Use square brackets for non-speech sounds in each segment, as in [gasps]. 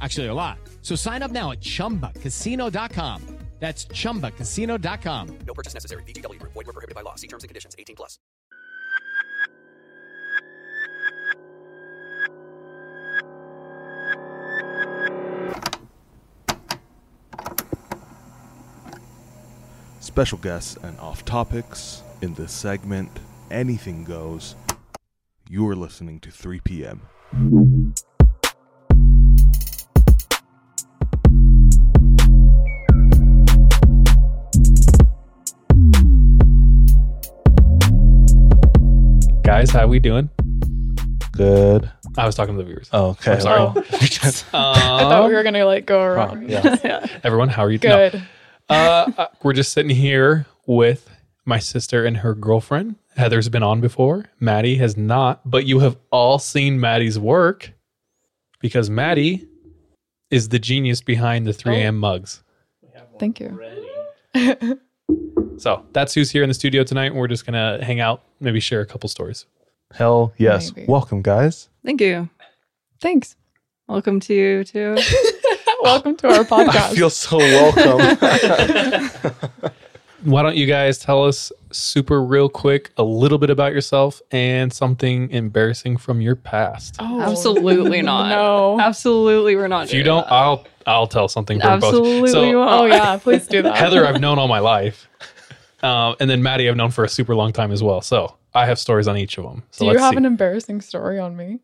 Actually, a lot. So sign up now at chumbacasino.com. That's chumbacasino.com. No purchase necessary. VGW Group. Void were prohibited by law. See terms and conditions. 18 plus. Special guests and off topics in this segment. Anything goes. You are listening to 3 p.m. Guys, how we doing? Good. I was talking to the viewers. Oh, okay. I'm sorry. Oh. [laughs] [laughs] I thought we were gonna like go around. [laughs] yeah. Everyone, how are you? No. Good. Uh, uh, we're just sitting here with my sister and her girlfriend. Heather's been on before. Maddie has not, but you have all seen Maddie's work because Maddie is the genius behind the 3am mugs. Thank you. So that's who's here in the studio tonight. We're just gonna hang out, maybe share a couple stories. Hell yes. Maybe. Welcome, guys. Thank you. Thanks. Welcome to you too. [laughs] Welcome to our podcast. I feel [laughs] so welcome. [laughs] Why don't you guys tell us super real quick a little bit about yourself and something embarrassing from your past? oh, Absolutely not. No. Absolutely, we're not. If you don't, that. I'll I'll tell something for absolutely both. So won't. Oh yeah, please do that. Heather, I've known all my life, um, and then Maddie, I've known for a super long time as well. So I have stories on each of them. So do you let's have see. an embarrassing story on me?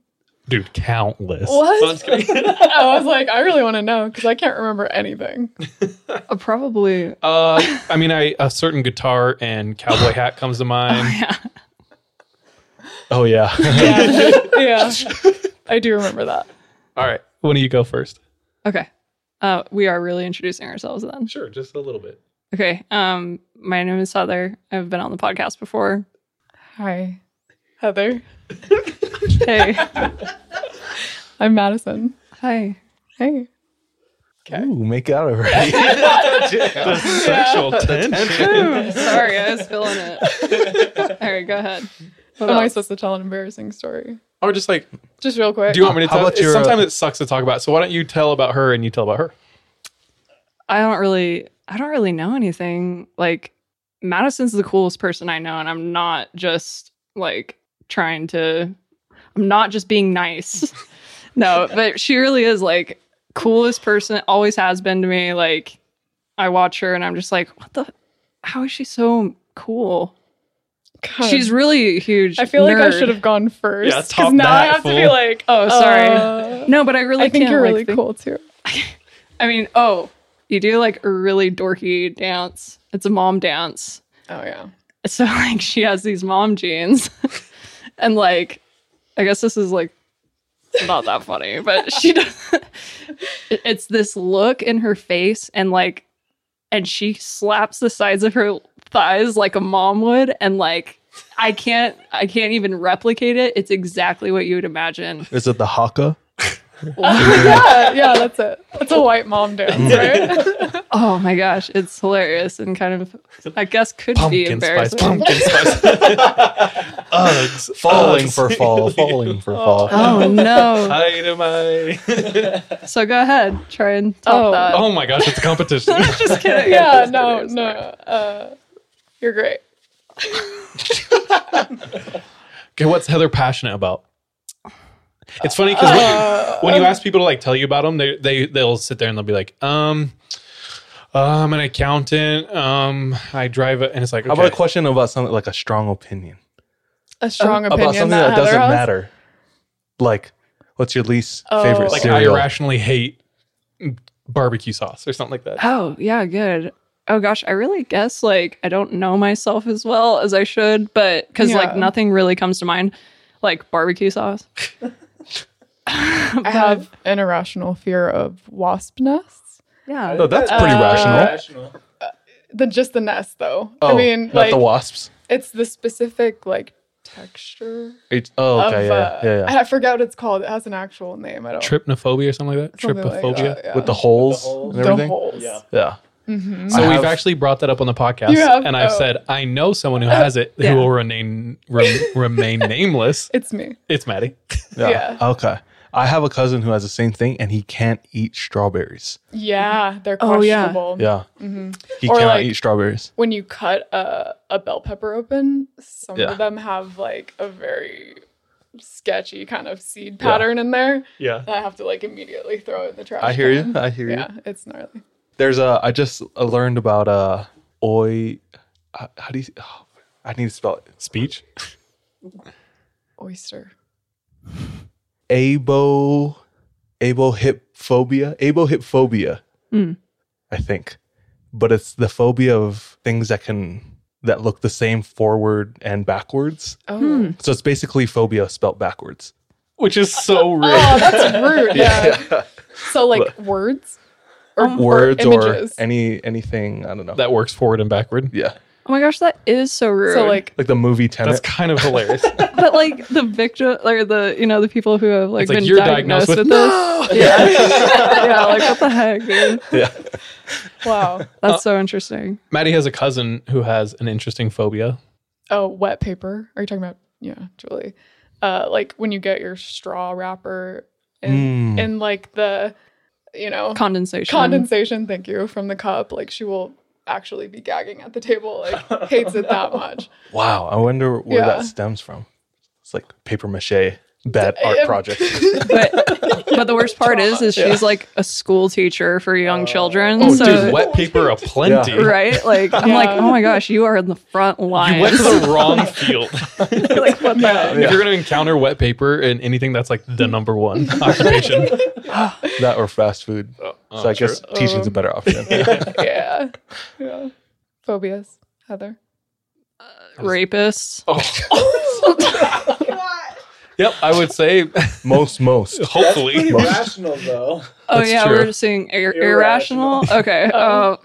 dude? Countless. What? I'm just kidding. [laughs] I was like, I really want to know because I can't remember anything. [laughs] Uh, probably. uh, I mean, I a certain guitar and cowboy [laughs] hat comes to mind. Yeah. oh, yeah. Yeah, yeah. I do remember that. All right, when do you go first? Okay. Uh, we are really introducing ourselves then. Sure, just a little bit. Okay. Um, my name is Heather. I've been on the podcast before. Hi, Heather. [laughs] Hey. [laughs] I'm Madison. Hi. Hey. Okay. Ooh, make out already. [laughs] The sexual tension. Sorry, I was feeling it. All right, go ahead. What Am I supposed to tell an embarrassing story? Or just like, Just real quick. do you want me to How tell? about your, sometimes uh, it sucks to talk about. So why don't you tell about her and you tell about her? I don't really I don't really know anything. Like Madison's the coolest person I know and I'm not just like trying to I'm not just being nice. [laughs] no, but she really is like coolest person always has been to me like I watch her and I'm just like what the how is she so cool? God. She's really a huge I feel like I should have gone first. Yeah, 'cause top now I that, have to be like, Oh, sorry. uh, No, but I really I think can't, you're like, really think- cool too. [laughs] I mean, oh, you do like a really dorky dance. It's a mom dance. Oh yeah. so [laughs] like she has these mom jeans [laughs] and like i guess this is like not that funny but she [laughs] does. it's this look in her face and like and she slaps the sides of her thighs like a mom would and like i can't i can't even replicate it it's exactly what you would imagine Is it the haka? Yeah, [laughs] yeah, that's it. That's a white mom dance, right? [laughs] oh my gosh it's hilarious and kind of i guess could be Pumpkin spice, embarrassing pumpkin [laughs] spice. Uggs, Falling Uggs. for fall, falling for fall. oh no Dynamite. so go ahead try and top Oh. that oh my gosh, it's a competition. just kidding yeah, no, no. Uh, you're great. Okay, what's Heather passionate about? It's funny because Uh, when, when you ask people to like tell you about them, they they they'll sit there and they'll be like, um, uh, I'm an accountant. Um, I drive it, and it's like, How okay. about a question about something like a strong opinion? A strong opinion about something that, that, doesn't Heather matter. Like, what's your least Oh. favorite like I irrationally hate barbecue sauce or something like that. Oh, yeah, good. Oh gosh, I really guess like I don't know myself as well as I should, but because like nothing really comes to mind, like barbecue sauce. [laughs] I have an irrational fear of wasp nests. yeah. No, that's pretty Uh, rational. The just the nest though. Oh, I mean, not like the wasps. it's the specific like texture It's, oh, okay, of yeah, uh, yeah, yeah. I forgot what it's called. It has an actual name. I don't Trypophobia or something like that. something like that, yeah. With the holes, holes. and the everything. holes. Yeah. Yeah. Mhm. So I we've actually brought that up on the podcast, have? and I've Oh. said I know someone who has it Yeah. who will remain rem, remain [laughs] nameless. It's me. It's Maddie. yeah. Yeah. Okay. I have a cousin who has the same thing, and he can't eat strawberries. Yeah, they're Oh, yeah. questionable. Yeah. Mhm. He Or, cannot like- eat strawberries. When you cut a, a bell pepper open, some Yeah. of them have like a very sketchy kind of seed pattern in there. Yeah. And I have to like immediately throw it in the trash. I hear you. can. I hear you. Yeah, it's gnarly. There's a. I just uh, learned about uh, oi. uh, How do you? Oh, I need to spell it. Speech. Oyster. Abo, abohipphobia, abohipphobia. Mm. I think, but it's the phobia of things that can that look the same forward and backwards. Oh. Hmm. So it's basically phobia spelt backwards. Which is so [laughs] rude. Oh, that's rude. Yeah. So like words or or Words or, images. any anything. I don't know. that works forward and backward. yeah, Oh my gosh, that is so rude. so like like the movie Tenet. That's kind of hilarious. [laughs] but like the victim or the you know the people who have like It's like been you're diagnosed, diagnosed with, with, this. [laughs] Yeah. yeah, like what the heck, dude? [laughs] yeah. wow. That's so interesting. Maddie has a cousin who has an interesting phobia. Oh, wet paper. Are you talking about? Yeah, Julie. Uh, like when you get your straw wrapper and Mm. in like the, you know, Condensation. condensation. Thank you from the cup. Like she will actually be gagging at the table. Like hates it that [laughs] much. Wow, I wonder where Yeah. that stems from. It's like paper mache bad art Um, project. [laughs] [laughs] but but the worst part is is Yeah. she's like a school teacher for young children. Oh, so dude, wet paper aplenty. Yeah. [laughs] right? Like I'm like, oh my gosh, you are in the front line. You went to the wrong field. like what the heck? If you're going to encounter wet paper in anything that's like the number one occupation, [gasps] that or fast food. oh, so I guess true. teaching's a better option. yeah. Yeah. Phobias. Heather. rapists. Yep, I would say [laughs] most, most. [laughs] hopefully. Pretty rational though. [laughs] Oh That's yeah, true. we're just saying ir- irrational. Irrational. Okay. Uh,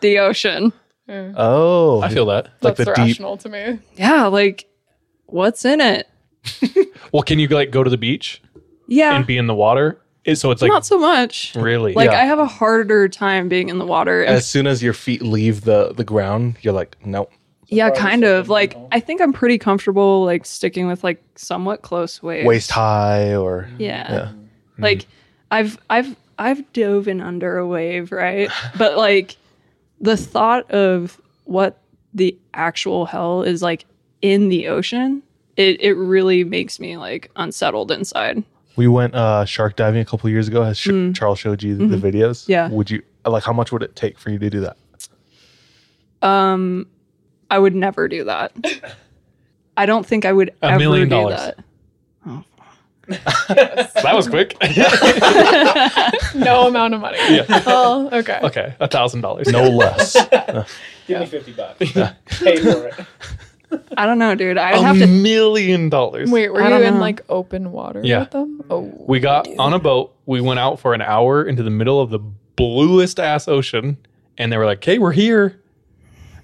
the ocean. Yeah. Oh, I feel that. like That's the deep. rational to me. Yeah, like what's in it? Well, can you like go to the beach Yeah, and be in the water? So it's like not so much. really Like Yeah. I have a harder time being in the water. As soon as your feet leave the the ground, you're like, nope. Yeah, kind of. Like you? I think I'm pretty comfortable like sticking with like somewhat close waves. Waist high or Yeah. yeah. Like I've I've I've dove in under a wave, right? [laughs] but like the thought of what the actual hell is like in the ocean, it it really makes me like unsettled inside. We went uh, shark diving a couple years ago. Has sh- Charles showed you the, the videos? Mm-hmm. Yeah. Would you like? How much would it take for you to do that? Um I would never do that. I don't think I would A ever million do dollars. that. Oh, [laughs] that was quick. [laughs] No amount of money. [laughs] Oh, okay. okay, a thousand dollars. No less. Give me fifty bucks. Pay for it. I don't know, dude. I'd a have to million dollars. Wait, were I you don't in know. like open water Yeah. with them? Oh, We got on a boat. We went out for an hour into the middle of the bluest ass ocean, and they were like, "Hey, we're here."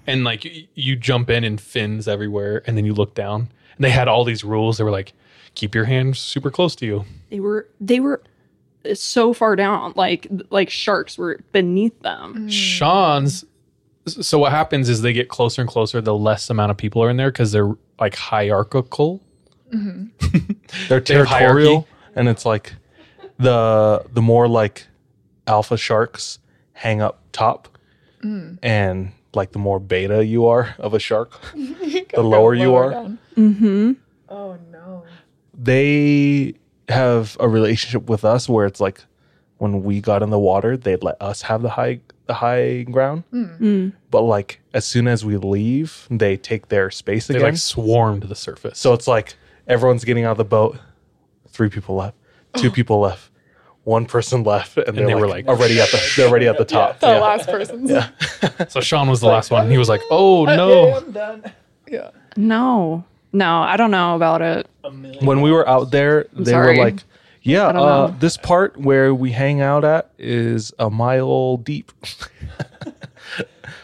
And like you, you jump in and fins everywhere, and then you look down, and they had all these rules. They were like, "Keep your hands super close to you." they were they were uh, so far down like like sharks were beneath them. Mm. Sean's. So what happens is they get closer and closer. The less amount of people are in there because they're like hierarchical. Mm-hmm. [laughs] They're They have hierarchy. territorial, and it's like the the more like alpha sharks hang up top, mm. and like the more beta you are of a shark, [laughs] the lower you are. Mm-hmm. Oh no. They have a relationship with us where it's like when we got in the water, they'd let us have the high the high ground, Mm. but like as soon as we leave, they take their space They again. like swarm to the surface. So it's like everyone's getting out of the boat. Three people left. Two [gasps] people left. One person left, and, they're they like, were like, already at the they're already at the top. The Yeah. last person's. [laughs] so Sean was the last one. and He was like, "Oh [laughs] no!" I'm done. Yeah. No. No, I don't know about it. when we were out there, they sorry. were like, "Yeah, uh, this part where we hang out at is a mile deep." [laughs]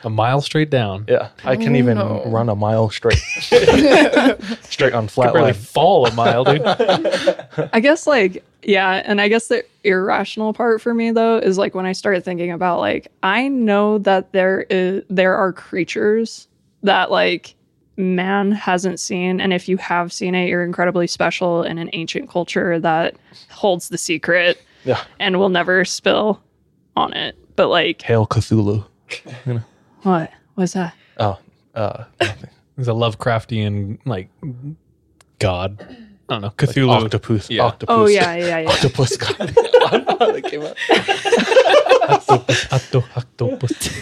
A mile straight down. Yeah, I can even no. run a mile straight, [laughs] straight on flat Barely line. fall a mile, dude. [laughs] I guess like yeah, and I guess the irrational part for me though is like when I started thinking about like I know that there is there are creatures that like man hasn't seen and if you have seen it you're incredibly special in an ancient culture that holds the secret Yeah, and will never spill on it. But like hail Cthulhu. What was that? Oh, uh, nothing. He's a Lovecraftian like god. I don't know. Cthulhu. octopus. Yeah. Octopus. Oh yeah, yeah, yeah. octopus. God. I don't that came out. Octo- octopus.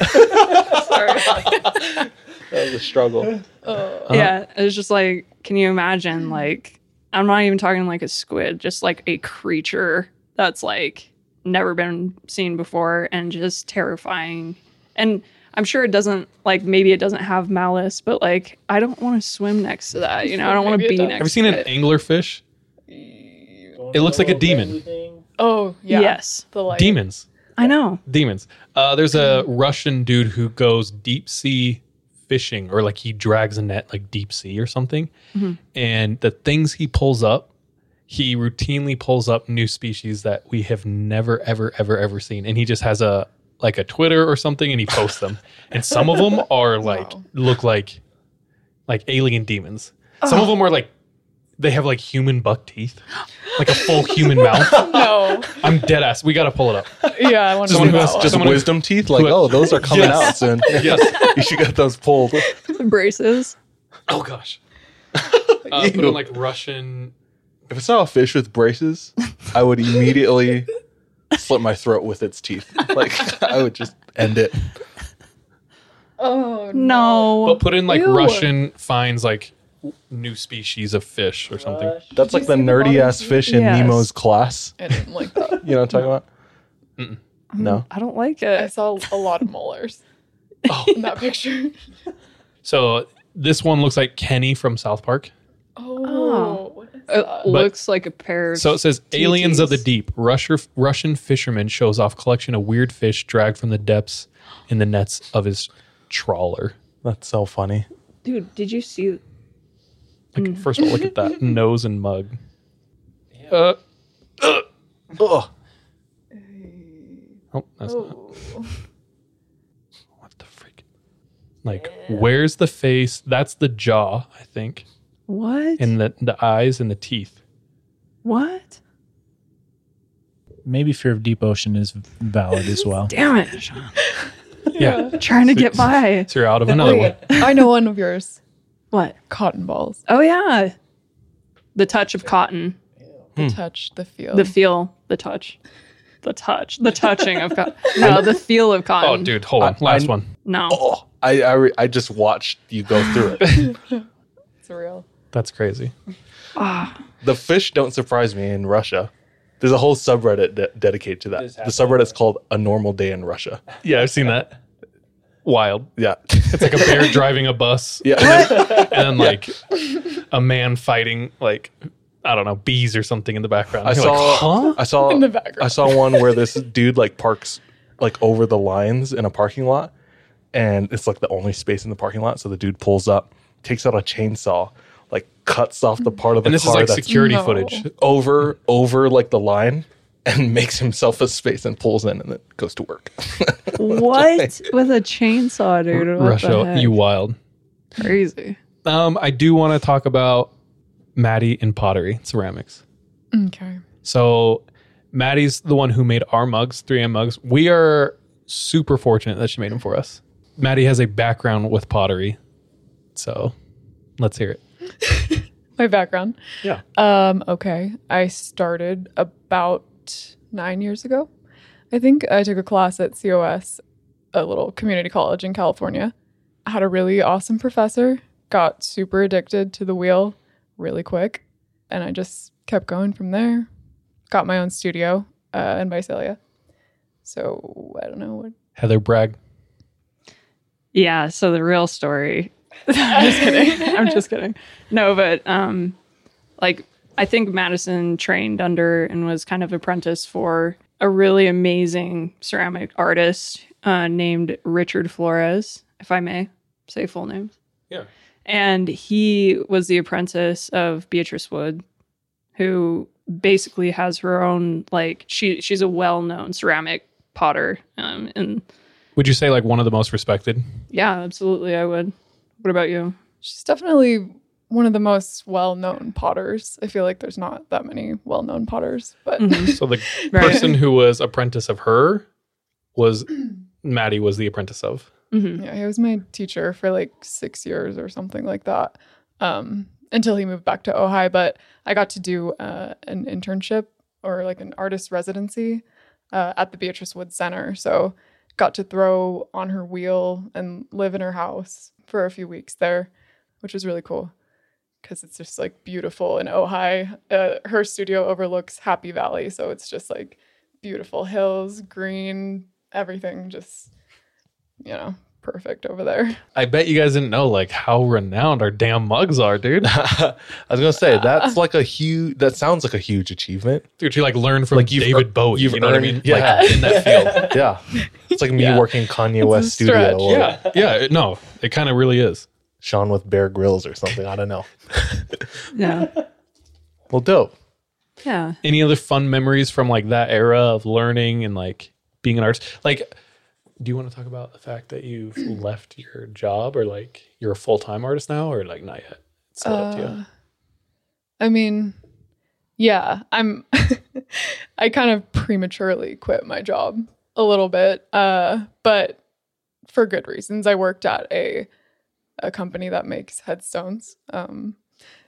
That was a struggle. yeah it's just like can you imagine like i'm not even talking like a squid just like a creature that's like never been seen before and just terrifying and i'm sure it doesn't like maybe it doesn't have malice but like i don't want to swim next to that you know i don't want to Maybe it be does. next Have you seen an to it. anglerfish? It looks like a demon. Oh yeah. yes The light. Demons. i know Demons. Uh, there's a Russian dude who goes deep sea fishing, or like he drags a net like deep sea or something. And the things he pulls up, he routinely pulls up new species that we have never, ever, ever, ever seen. And he just has a like a Twitter or something, and he posts them. and some of them are [laughs] like Wow. look like like alien demons. Some of them are like they have like human buck teeth, like a full human [laughs] mouth. No. I'm dead ass. We got to pull it up. Yeah, I want to Someone see who has. Just Someone- wisdom teeth. Like, who- oh, those are coming Yes. out soon. [laughs] Yes. you should get those pulled. braces Oh gosh. Uh, put Ew. in like Russian. If I saw a fish with braces, I would immediately slit my throat with its teeth. [laughs] Like, I would just end it. Oh no But put in like Ew. Russian finds like new species of fish or something. That's like the nerdy ass fish in Yes. Nemo's class. I didn't like that. [laughs] You know what I'm talking about? No. Um, i don't like it. I saw a lot of molars [laughs] Oh. in that picture. So this one looks like Kenny from South Park. Oh, what is it looks like a pair of So it says Aliens of the Deep. Russia, Russian fisherman shows off collection of weird fish dragged from the depths in the nets of his trawler. That's so funny. dude did you see Like, first of all, look at that [laughs] nose and mug. Uh, Ugh. oh, that's not. What the freak? Like, where's the face? That's the jaw, I think, what and the the eyes and the teeth. what Maybe Fear of Deep Ocean is valid as well. [laughs] damn it Sean. Yeah. [laughs] trying to get by [laughs] So you're out of another one. Wait, I know one of yours. what Cotton balls. Oh yeah, the touch of cotton, The hmm. touch, the feel. the feel, the touch, the touch, the touching of cotton. No, the feel of cotton. Oh, dude, hold on. I- Last I- one. No, Oh, I I, re- I just watched you go through it. it's real. That's crazy. Ah. the fish don't surprise me in Russia. There's a whole subreddit de- dedicated to that. The subreddit's called "A Normal Day in Russia." Yeah, I've seen that. Wild. Yeah, It's like a bear [laughs] driving a bus, yeah. and then like a man fighting like I don't know bees or something in the background. I You're saw, like, huh? I saw, In the background. I saw one where this dude like parks like over the lines in a parking lot, and it's like the only space in the parking lot. So the dude pulls up, takes out a chainsaw, like cuts off the part of the And this is car like that's security No. footage. over over like the line, and [laughs] makes himself a space and pulls in, and then goes to work. [laughs] what with a chainsaw, dude? What Russia, you wild. crazy. Um, I do want to talk about Maddie in pottery ceramics. Okay. So Maddie's the one who made our mugs, 3am mugs. We are super fortunate that she made them for us. Maddie has a background with pottery. So let's hear it. [laughs] My background. Yeah. Um, okay. I started about nine years ago. I think I took a class at COS, a little community college in California. I had a really awesome professor, got super addicted to the wheel really quick, and I just kept going from there. Got my own studio uh, in Visalia. So I don't know what. Heather Bragg. Yeah. So the real story [laughs] I'm just kidding. [laughs] I'm just kidding. No, but um, like I think Madison trained under and was kind of apprentice for a really amazing ceramic artist uh, named Richard Flores, if I may say full names. Yeah. And he was the apprentice of Beatrice Wood, who basically has her own like she she's a well known ceramic potter. Um, and Would you say like one of the most respected? yeah, absolutely, I would. What about you? She's definitely one of the most well-known potters. I feel like there's not that many well-known potters, but [laughs] So the Right. person who was apprentice of her was [clears throat] Maddie was the apprentice of. Mhm. yeah, he was my teacher for like six years or something like that, um, until he moved back to Ojai. But I got to do uh, an internship or like an artist residency uh, at the Beatrice Wood Center. So got to throw on her wheel and live in her house for a few weeks there, which was really cool because it's just like beautiful in Ojai. Uh, her studio overlooks Happy Valley, so it's just like beautiful hills, green, everything just you know perfect over there. [laughs] I bet you guys didn't know like how renowned our damn mugs are, dude. [laughs] I was gonna say that's like a huge. That sounds like a huge achievement. Dude, you like learn from Like, you've David ear- Bowie. you've you know what I mean? yeah. Like in that field. [laughs] Yeah, it's like me Yeah. working Kanye It's West studio. Or yeah. Yeah. it- No, it kind of really is. Sean with Bear Grylls or something. I don't know. Yeah, Well, dope. yeah. Any other fun memories from like that era of learning and like being an artist? Like, do you want to talk about the fact that you've [clears throat] left your job or like you're a full time artist now or like not yet? It's not up to you. Uh, I mean, yeah, I'm. [laughs] I kind of prematurely quit my job a little bit, uh, but for good reasons. I worked at a a company that makes headstones, um,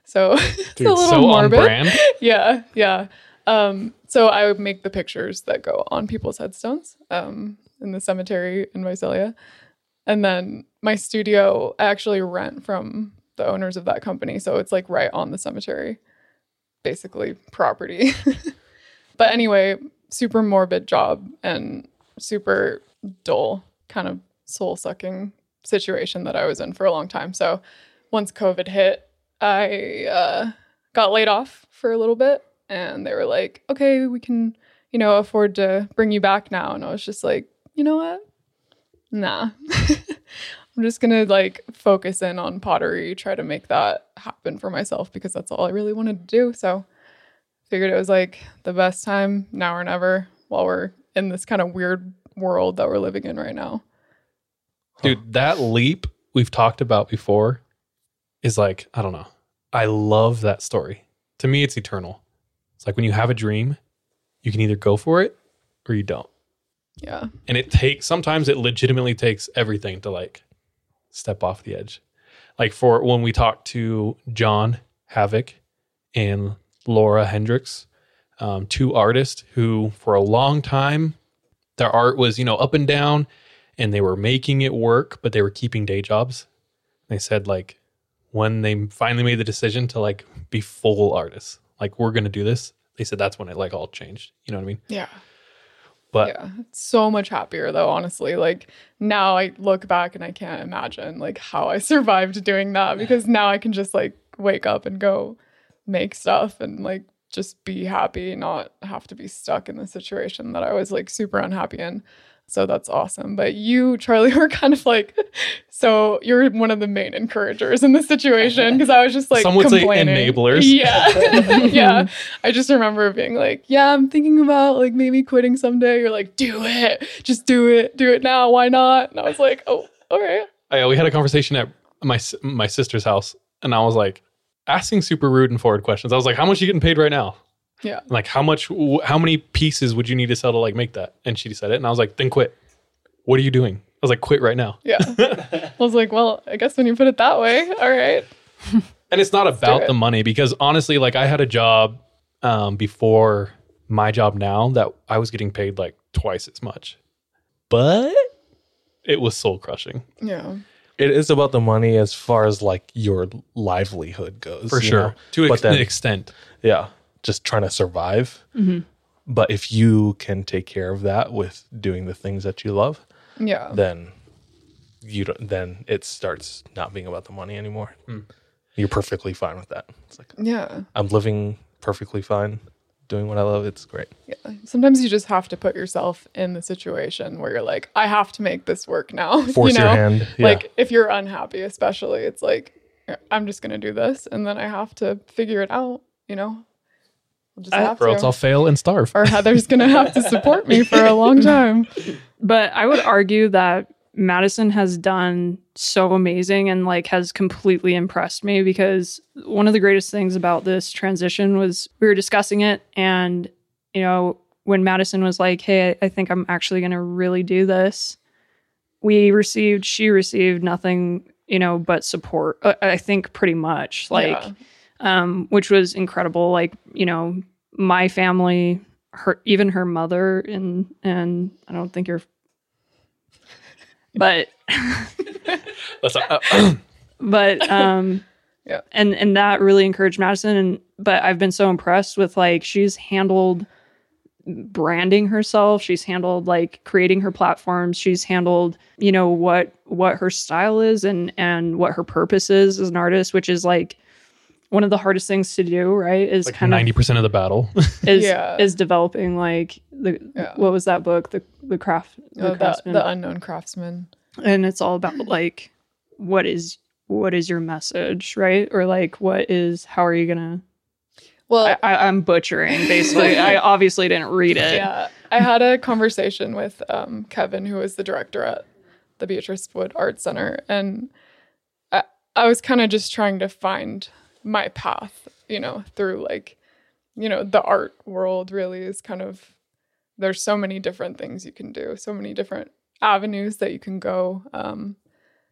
so [laughs] it's a little so on morbid. brand. [laughs] yeah, yeah. Um, so I would make the pictures that go on people's headstones um, in the cemetery in Visalia. And then my studio, I actually rent from the owners of that company. So it's like right on the cemetery, basically property. [laughs] but anyway, super morbid job and super dull, kind of soul sucking situation that I was in for a long time. So once COVID hit, I uh, got laid off for a little bit and they were like, okay, we can, you know, afford to bring you back now. And I was just like, you know what? Nah. [laughs] I'm just gonna like focus in on pottery, try to make that happen for myself because that's all I really wanted to do. So figured it was like the best time now or never while we're in this kind of weird world that we're living in right now. Dude, that leap we've talked about before is like, I don't know. I love that story. To me, it's eternal. It's like when you have a dream, you can either go for it or you don't. Yeah. And it takes, sometimes it legitimately takes everything to like step off the edge. Like for when we talked to John Havoc and Laura Hendricks, um, two artists who for a long time, their art was, you know, up and down and they were making it work, but they were keeping day jobs. They said like when they finally made the decision to like be full artists, like we're gonna do this, they said that's when it like all changed. You know what I mean? Yeah. But yeah. So much happier though, honestly. Like now I look back and I can't imagine like how I [laughs] survived doing that because now I can just like wake up and go make stuff and like just be happy, not have to be stuck in the situation that I was like super unhappy in. So that's awesome. But you, Charlie, [laughs] were kind of like, so you're one of the main encouragers in this situation because I was just like, Some would say enablers. Yeah. [laughs] yeah. I just remember being like, yeah, I'm thinking about like maybe quitting someday. You're like, do it. Just do it. Do it now. Why not? And I was like, oh, all right. I, we had a conversation at my my sister's house, and I was like asking super rude and forward questions. I was like, "How much are you getting paid right now? Yeah. Like, how much? How many pieces would you need to sell to like make that?" And she said it, and I was like, "Then quit. What are you doing?" I was like, "Quit right now." Yeah. [laughs] I was like, well, I guess when you put it that way, all right. And it's not about it. the money because honestly, like I had a job um, before my job now that I was getting paid like twice as much, but it was soul crushing Yeah. It is about the money as far as like your livelihood goes. for sure know? to But ex- then- an extent. Yeah. Just trying to survive. Mm-hmm. But if you can take care of that with doing the things that you love, Yeah. then you don't, then it starts not being about the money anymore. Hmm. You're perfectly fine with that. It's like Yeah. I'm living perfectly fine, doing what I love. It's great. Yeah. Sometimes you just have to put yourself in the situation where you're like, I have to make this work now. [laughs] Force you your hand. Yeah. Like if you're unhappy, especially, it's like I'm just gonna do this, and then I have to figure it out. You know, I'll just have or to. else I'll fail and starve. or Heather's gonna have to support me for a long [laughs] time. But I would argue that Madison has done so amazing and like has completely impressed me because one of the greatest things about this transition was we were discussing it and you know when Madison was like, "Hey, I I think I'm actually going to really do this." We received she received nothing, you know, but support. uh, I think pretty much like Yeah. Um, which was incredible. Like, you know, my family, her, even her mother, and and I don't think you're, but That's [laughs] uh, but um, Yeah. and and that really encouraged Madison. And but I've been so impressed with like she's handled branding herself she's handled like creating her platforms she's handled you know what what her style is and and what her purpose is as an artist which is like one of the hardest things to do right is like kind ninety percent of the battle. [laughs] [laughs] is Yeah. is developing like the Yeah. what was that book the the craft the Oh, the, craftsman the unknown craftsman. and it's all about like what is what is your message right or like what is how are you gonna Well, I, I, i'm butchering basically [laughs] i obviously didn't read it yeah, I had a conversation with um, Kevin, who is the director at the Beatrice Wood Art Center, and I, I was kind of just trying to find my path, you know, through like, you know, the art world. Really is kind of there's so many different things you can do, so many different avenues that you can go. Um,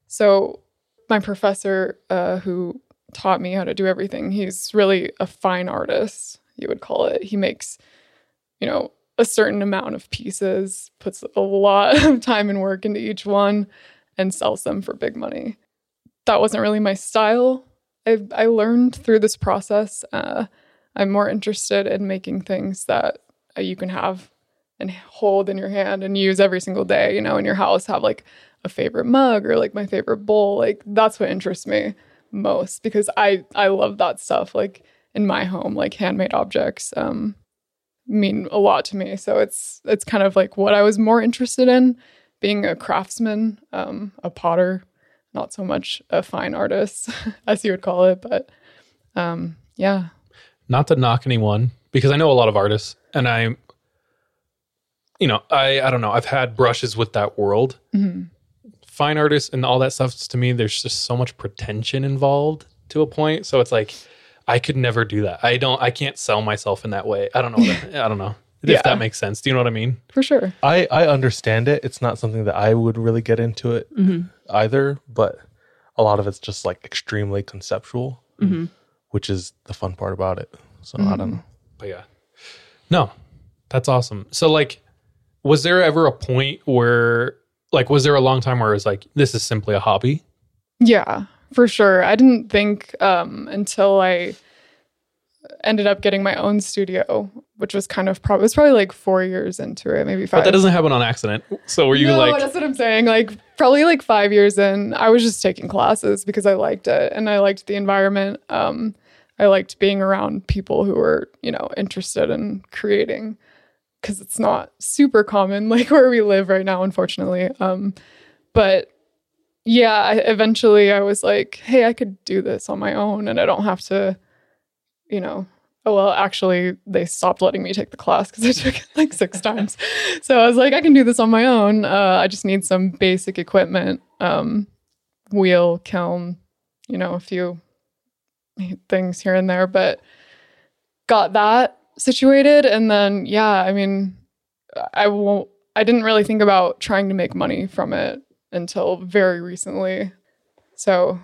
so my professor, uh, who taught me how to do everything, he's really a fine artist, you would call it. He makes you know, a certain amount of pieces, puts a lot [laughs] of time and work into each one, and sells them for big money. That wasn't really my style. I, I learned through this process. Uh, I'm more interested in making things that uh, you can have and hold in your hand and use every single day. You know, in your house, have like a favorite mug or like my favorite bowl. Like that's what interests me most because I I love that stuff. Like in my home, like handmade objects. Um, mean a lot to me. So it's it's kind of like what I was more interested in, being a craftsman, um, a potter, not so much a fine artist, [laughs] as you would call it. But um, yeah, Not to knock anyone, because I know a lot of artists, and I, you know, I I don't know. I've had brushes with that world. Mhm. Fine artists and all that stuff. To me, there's just so much pretension involved to a point. So it's like I could never do that. I don't. I can't sell myself in that way. I don't know. I don't know if that makes sense. Do you know what I mean? for sure. I I understand it. It's not something that I would really get into it Mhm. either, but a lot of it's just like extremely conceptual, Mhm. which is the fun part about it. So I don't know. But yeah, no, that's awesome. So like, was there ever a point where, like, was there a long time where it was like, this is simply a hobby? Yeah, for sure. I didn't think um, until I ended up getting my own studio, which was kind of probably was probably like four years into it, maybe five. But that doesn't happen on accident. So were you no, like, that's what I'm saying. Like probably like five years in, I was just taking classes because I liked it and I liked the environment. Um, I liked being around people who were, you know, interested in creating because it's not super common [laughs] like where we live right now, unfortunately. Um, but yeah, I, eventually I was like, hey, I could do this on my own and I don't have to, you know. Oh well, actually, they stopped letting me take the class because I took it like six [laughs] times. So I was like, I can do this on my own. Uh, I just need some basic equipment, um, wheel, kiln, you know, a few things here and there, but got that situated. And then, yeah, I mean, I won't, I didn't really think about trying to make money from it until very recently. So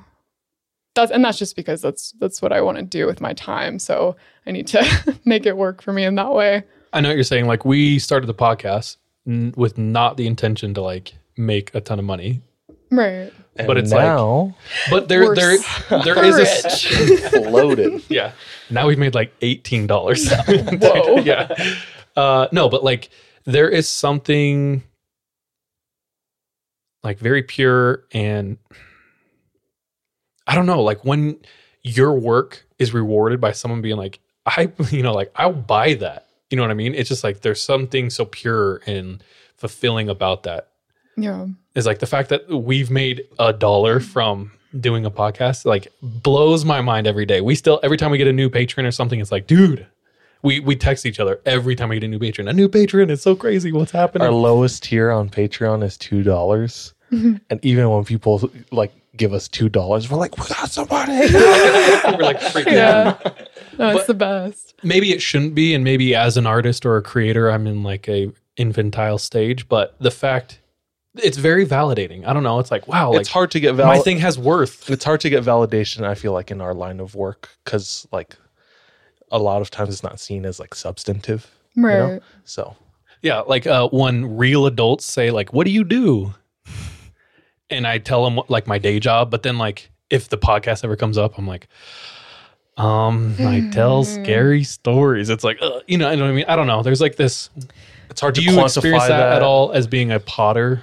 that's, and that's just because that's, that's what I want to do with my time. So I need to [laughs] make it work for me in that way. I know what you're saying. Like, we started the podcast n- with not the intention to like make a ton of money, Right. but And it's like, but there, there, there is a, s- [laughs] floated. yeah. Now we've made like eighteen dollars. [laughs] Whoa. yeah. Uh, no, but like there is something like very pure and I don't know, like when your work is rewarded by someone being like, I, [laughs] you know, like I'll buy that. You know what I mean? It's just like there's something so pure and fulfilling about that. Yeah. Is like the fact that we've made a dollar from doing a podcast like blows my mind every day. We still every time we get a new patron or something, it's like, dude, we we text each other every time we get a new patron. A new patron, it's so crazy. What's happening? Our lowest tier on Patreon is two dollars, [laughs] and even when people like give us two dollars, we're like, we got somebody. [laughs] We're like freaking [laughs] out. Yeah. No, it's But- the best. maybe it shouldn't be and maybe as an artist or a creator i'm in like a infantile stage but the fact it's very validating i don't know it's like wow like it's hard to get my val- thing has worth It's hard to get validation. I feel like in our line of work because like a lot of times it's not seen as like substantive. you know? Right. So yeah like uh when real adults say like what do you do and i tell them like my day job but then like if the podcast ever comes up i'm like um i tell scary stories it's like uh, you know, I know what i mean i don't know there's like this it's hard do to you quantify experience that, that at all as being a potter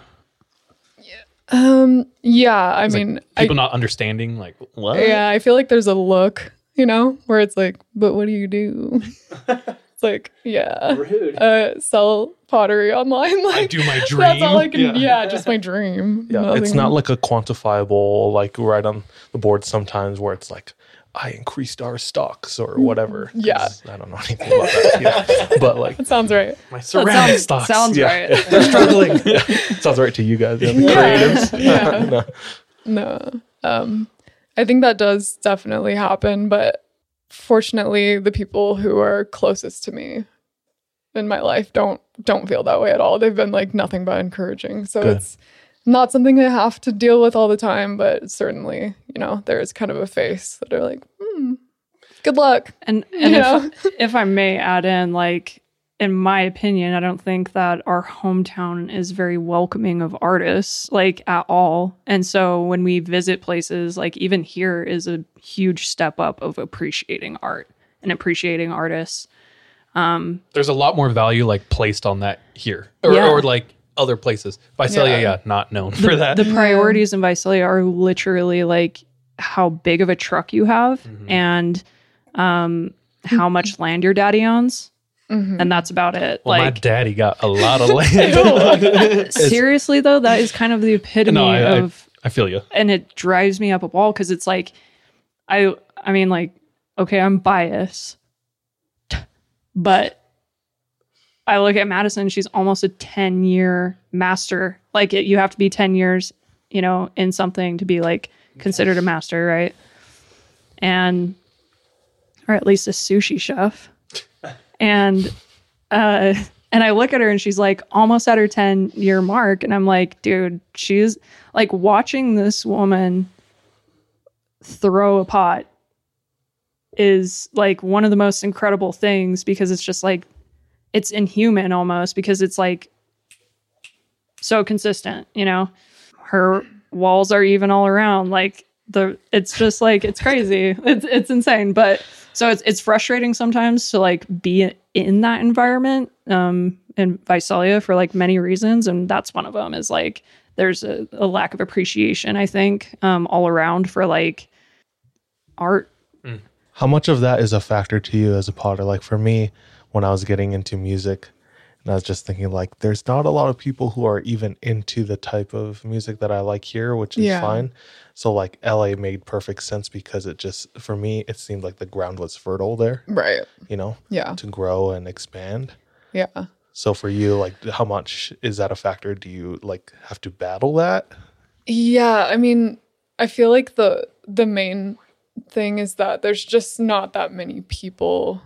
Um. Yeah. I It's like mean, I, people not understanding like what yeah, I feel like there's a look, you know, where it's like, but what do you do? [laughs] it's like, yeah, uh, sell pottery online. [laughs] Like I do my dream. That's all I can. Yeah. Yeah, just my dream. [laughs] yeah, it's not like a quantifiable like right on the board sometimes where it's like I increased our stocks or whatever. Yeah. I don't know anything about that. Yeah. [laughs] But like That sounds right. my That ceramic sounds, stocks. sounds Yeah. right. they're struggling. Sounds right to you guys, yeah, the Yeah. creatives. Yeah. No. No. Um, I think that does definitely happen, but fortunately, the people who are closest to me in my life don't don't feel that way at all. They've been like nothing but encouraging. So Good. it's not something I have to deal with all the time, but certainly, you know, there is kind of a face that are like, hmm, good luck. And and You know? if, [laughs] if I may add in, like in my opinion, I don't think that our hometown is very welcoming of artists, like at all. And so when we visit places, like even here is a huge step up of appreciating art and appreciating artists. Um, There's a lot more value like placed on that here, or, Yeah. or like other places. Visalia, yeah, Yeah. not known for that. the priorities in Visalia are literally like how big of a truck you have Mhm. and um, how much land your daddy owns. Mhm. And that's about it. well, my daddy got a lot of [laughs] land. seriously though, that is kind of the epitome No, I- I- of I feel you. and it drives me up a wall because it's like I I mean like okay, I'm biased. But I look at Madison, she's almost a 10 year master. Like it, you have to be 10 years, you know, in something to be like considered a master, right? And or at least a sushi chef. And uh and I look at her and she's like almost at her 10 year mark. And I'm like, dude, she's like watching this woman throw a pot is like one of the most incredible things because it's just like it's inhuman almost because it's like so consistent, you know. Her walls are even all around like the it's just like it's crazy. It's it's insane, but so it's it's frustrating sometimes to like be in that environment um in Visalia for like many reasons and that's one of them is like there's a, a lack of appreciation I think um all around for like art How much of that is a factor to you as a potter? Like for me, when I was getting into music, and I was just thinking like, there's not a lot of people who are even into the type of music that I like here, which is Yeah. fine. So like LA made perfect sense because it just for me it seemed like the ground was fertile there, Right. you know, Yeah. to grow and expand. Yeah. So for you, like how much is that a factor? Do you like have to battle that? Yeah, I mean, I feel like the the main thing is that there's just not that many people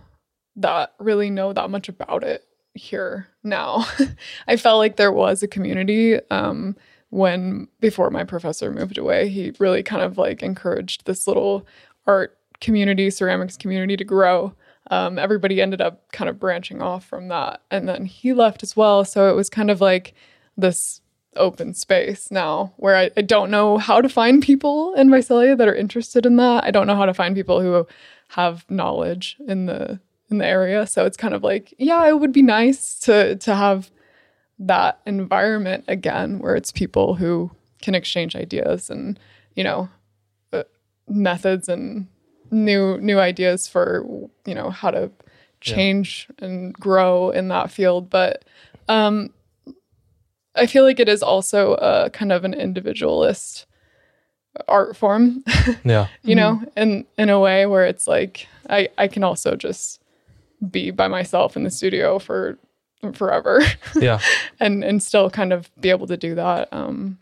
that really know that much about it here now. [laughs] I felt like there was a community um when before my professor moved away, he really kind of like encouraged this little art community, ceramics community to grow. Um, everybody ended up kind of branching off from that. And then he left as well. So it was kind of like this open space now where I, I don't know how to find people in Visalia that are interested in that. I don't know how to find people who have knowledge in the in the area. So it's kind of like, yeah, it would be nice to to have that environment again where it's people who can exchange ideas and you know uh, methods and new new ideas for you know how to change and grow in that field but um i feel like it is also a kind of an individualist art form [laughs] Yeah. you know in in a way where it's like i i can also just be by myself in the studio for forever [laughs] Yeah. and and still kind of be able to do that um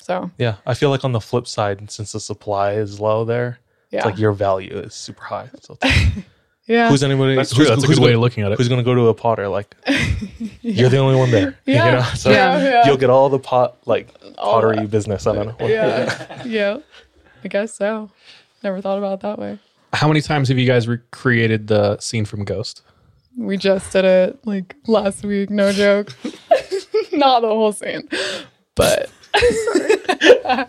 so Yeah. I feel like on the flip side, since the supply is low there, yeah it's like your value is super high. So it's like, yeah who's anybody? That's who's, true. That's a good way of looking at it. Who's going to go to a potter? Like, [laughs] you're the only one there. Yeah. [laughs] You know? So Yeah, yeah. you'll get all the pot, like, All pottery that. business. I don't know. yeah yeah i guess so never thought about it that way How many times have you guys recreated the scene from Ghost? we just did it like last week no joke [laughs] not the whole scene but [laughs]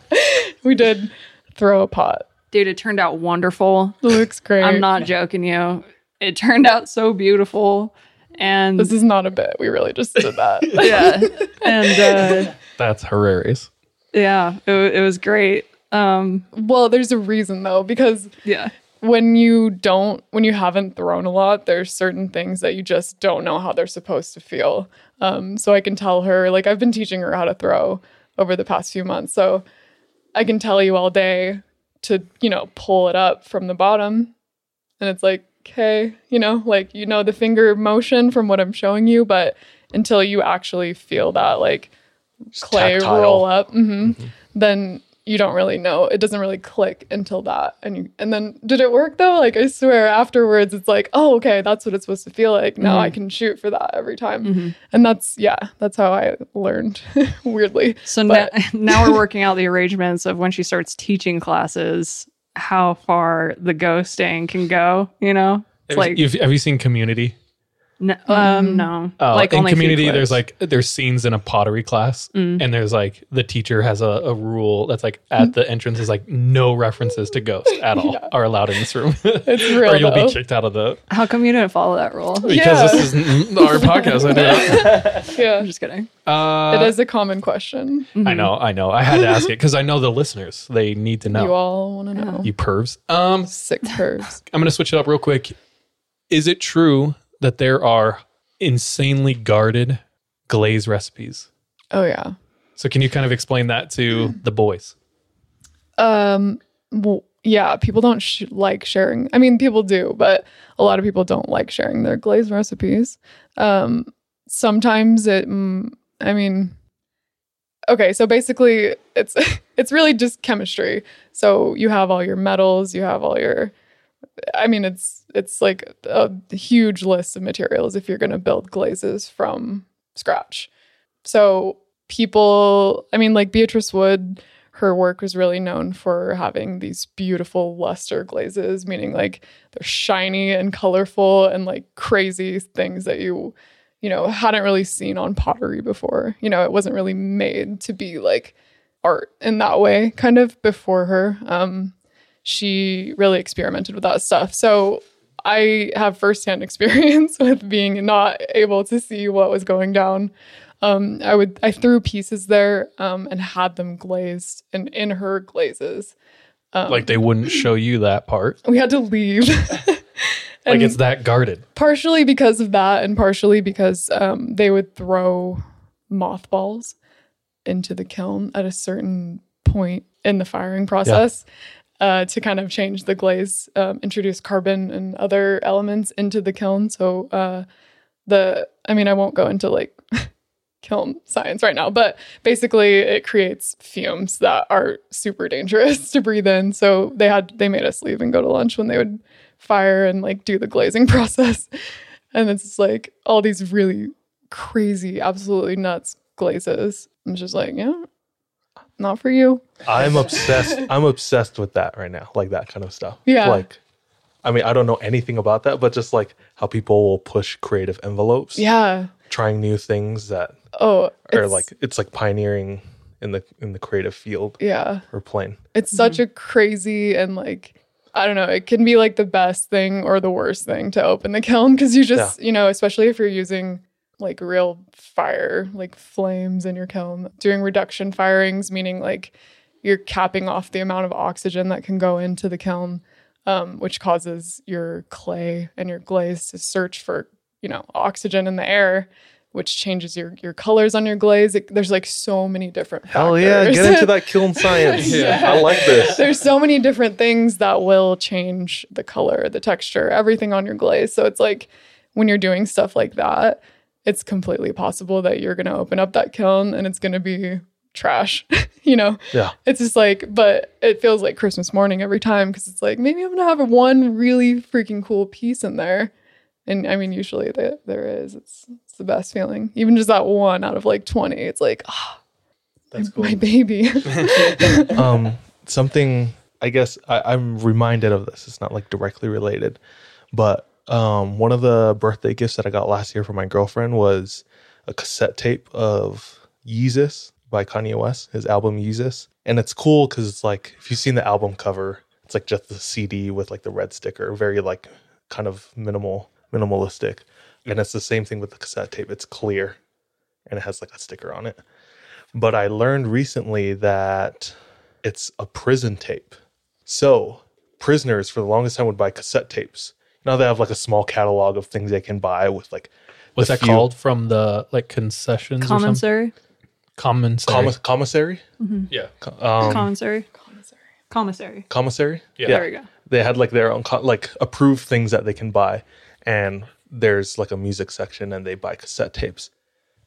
we did throw a pot Dude, it turned out wonderful. it looks great I'm not joking you. It turned out so beautiful. And this is not a bit we really just did that [laughs] yeah. And uh, That's hilarious. yeah, it, it was great. Um, well there's a reason though because yeah. When you don't when you haven't thrown a lot there's certain things that you just don't know how they're supposed to feel. Um, so i can tell her like i've been teaching her how to throw over the past few months. So i can tell you all day to you know pull it up from the bottom. And it's like okay you know like you know the finger motion from what i'm showing you but until you actually feel that like clay roll up mm-hmm. then you don't really know. It doesn't really click until that. And you and then did it work though? Like i swear afterwards it's like oh okay that's what it's supposed to feel like. Now i mm-hmm. can shoot for that every time. Mm-hmm. And that's yeah that's how i learned [laughs] weirdly. So But- now, [laughs] now we're working out the arrangements of when she starts teaching classes, how far the ghosting can go. You know, it's Have, like you, have you seen Community? No, um, no, Uh, like in only Community, there's like there's scenes in a pottery class, Mm. and there's like the teacher has a, a rule that's like at the entrance is like no references to ghost at all are allowed in this room, it's real [laughs] or you'll though. be kicked out of the how come you didn't follow that rule? because Yeah. this isn't our podcast. I do. [laughs] yeah I'm just kidding. Uh, it is a common question I know, I know. I had to ask it because I know the listeners. They need to know. you all want to know You pervs. Um, six pervs. I'm going to switch it up real quick. Is it true that there are insanely guarded glaze recipes? oh yeah So can you kind of explain that to the boys? Um, well, yeah, people don't sh- like sharing. I mean, people do, but a lot of people don't like sharing their glaze recipes. Um, sometimes it, mm, I mean, okay, so basically, it's [laughs] it's really just chemistry. So you have all your metals, you have all your. I mean, it's it's like a huge list of materials if you're going to build glazes from scratch. So people, I mean, like Beatrice Wood, her work was really known for having these beautiful luster glazes, meaning like they're shiny and colorful and like crazy things that you, you know, hadn't really seen on pottery before. You know, it wasn't really made to be like art in that way, kind of before her. Um, she really experimented with that stuff. So I have firsthand [laughs] experience with being not able to see what was going down. Um, I would I threw pieces there um, and had them glazed and in her glazes. Um, Like they wouldn't [clears throat] show you that part. we had to leave. [laughs] [laughs] Like it's that guarded. partially because of that, and partially because um, they would throw mothballs into the kiln at a certain point in the firing process uh, to kind of change the glaze, um, introduce carbon and other elements into the kiln. So uh, the, I mean, I won't go into like [laughs] kiln science right now, but basically it creates fumes that are super dangerous [laughs] to breathe in. So they had they made us leave and go to lunch when they would fire and like do the glazing [laughs] process. And it's just like all these really crazy, absolutely nuts glazes. I'm just like, yeah, not for you. I'm obsessed. I'm obsessed with that right now, like that kind of stuff. Yeah. Like, I mean, I don't know anything about that, but just like how people will push creative envelopes, Yeah. trying new things that Oh, are it's- like it's like pioneering in the in the creative field yeah. or plane. It's such a crazy and like I don't know, it can be like the best thing or the worst thing to open the [laughs] kiln because you just, you know, especially if you're using like real fire, like flames in your kiln. Doing reduction firings, meaning like you're capping off the amount of oxygen that can go into the kiln, um, which causes your clay and your glaze to search for, you know, oxygen in the air, which changes your your colors on your glaze. It- there's like so many different Hell yeah, get into that [laughs] kiln science. Yeah. I like this. There's so many different things that will change the color, the texture, everything on your glaze. So it's like when you're doing stuff like that, it's completely possible that you're going to open up that kiln and it's going to be trash. [laughs] you know, Yeah. it's just like, but it feels like Christmas morning every time because it's like maybe I'm going to have one really freaking cool piece in there. And I mean, usually there, there is. It's, it's the best feeling. Even just that one out of like 20, it's like, ah, That's my baby. [laughs] [laughs] um, something I guess I, I'm reminded of this. It's not like directly related, but um, one of the birthday gifts that I got last year for my girlfriend was a cassette tape of Yeezus by Kanye West, his album Yeezus, and it's cool because it's like if you've seen the album cover, it's like just the CD with like the red sticker, very like kind of minimal, minimalistic, and it's the same thing with the cassette tape. It's clear, and it has like a sticker on it. But I learned recently that it's a prison tape. So prisoners for the longest time would buy cassette tapes. Now they have like a small catalog of things they can buy with like What's that few- called from the like concessions or something? Commissary. Commissary. Commis- commissary. yeah. Um, Commissary. Commissary. commissary. Yeah. There we go. They had like their own co- like approved things that they can buy, and there's like a music section, and they buy cassette tapes.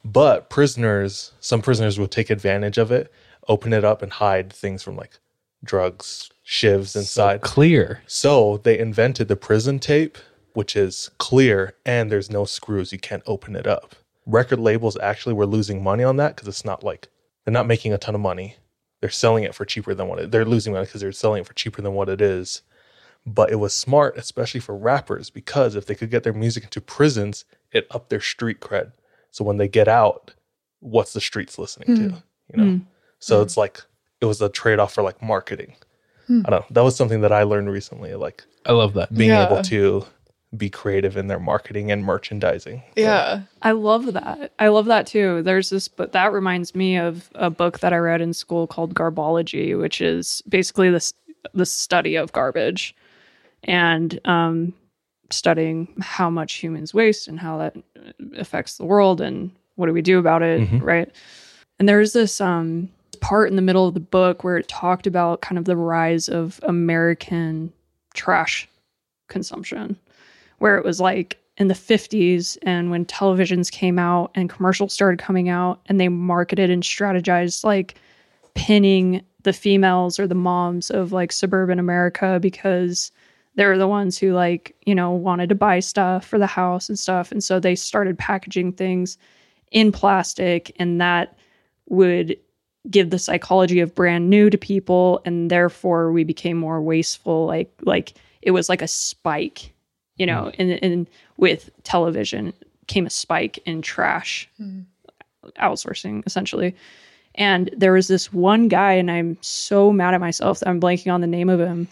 But prisoners, some prisoners would take advantage of it, open it up, and hide things from like drugs, shivs inside. Clear. So they invented the prison tape, which is clear and there's no screws. You can't open it up. Record labels actually were losing money on that because it's not like they're not making a ton of money. They're selling it for cheaper than what it, they're losing money because they're selling it for cheaper than what it is. But it was smart, especially for rappers, because if they could get their music into prisons, it upped their street cred. So when they get out, what's the streets listening to? Hmm. You know? Hmm. So hmm. it's like it was a trade off for like marketing. I don't know. That was something that I learned recently, like I love that. being Yeah. able to be creative in their marketing and merchandising. So, yeah. I love that. I love that too. There's this, but that reminds me of a book that I read in school called Garbology, which is basically this the study of garbage and um, studying how much humans waste and how that affects the world and what do we do about it, right? And there's this um, part in the middle of the book where it talked about kind of the rise of American trash consumption, where it was like in the 50s and when televisions came out and commercials started coming out and they marketed and strategized like pinning the females or the moms of like suburban America because they're the ones who like, you know, wanted to buy stuff for the house and stuff. And so they started packaging things in plastic and that would give the psychology of brand new to people and therefore we became more wasteful like like it was like a spike you know mm-hmm. and and with television came a spike in trash mm-hmm. outsourcing essentially. And there was this one guy and i'm so mad at myself that i'm blanking on the name of him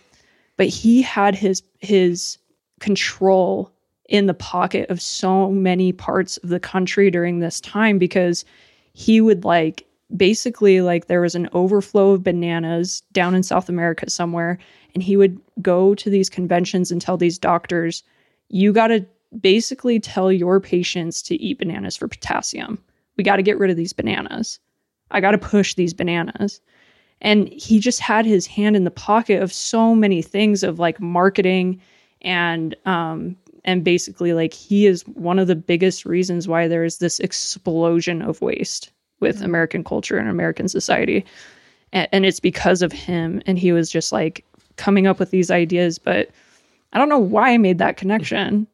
but he had his his control in the pocket of so many parts of the country during this time because he would like basically like there was an overflow of bananas down in South America somewhere and he would go to these conventions and tell these doctors you got to basically tell your patients to eat bananas for potassium. We got to get rid of these bananas. I got to push these bananas. And he just had his hand in the pocket of so many things of like marketing and um and basically like he is one of the biggest reasons why there is this explosion of waste with mm-hmm. American culture and American society. And, and it's because of him. And he was just like coming up with these ideas. But I don't know why I made that connection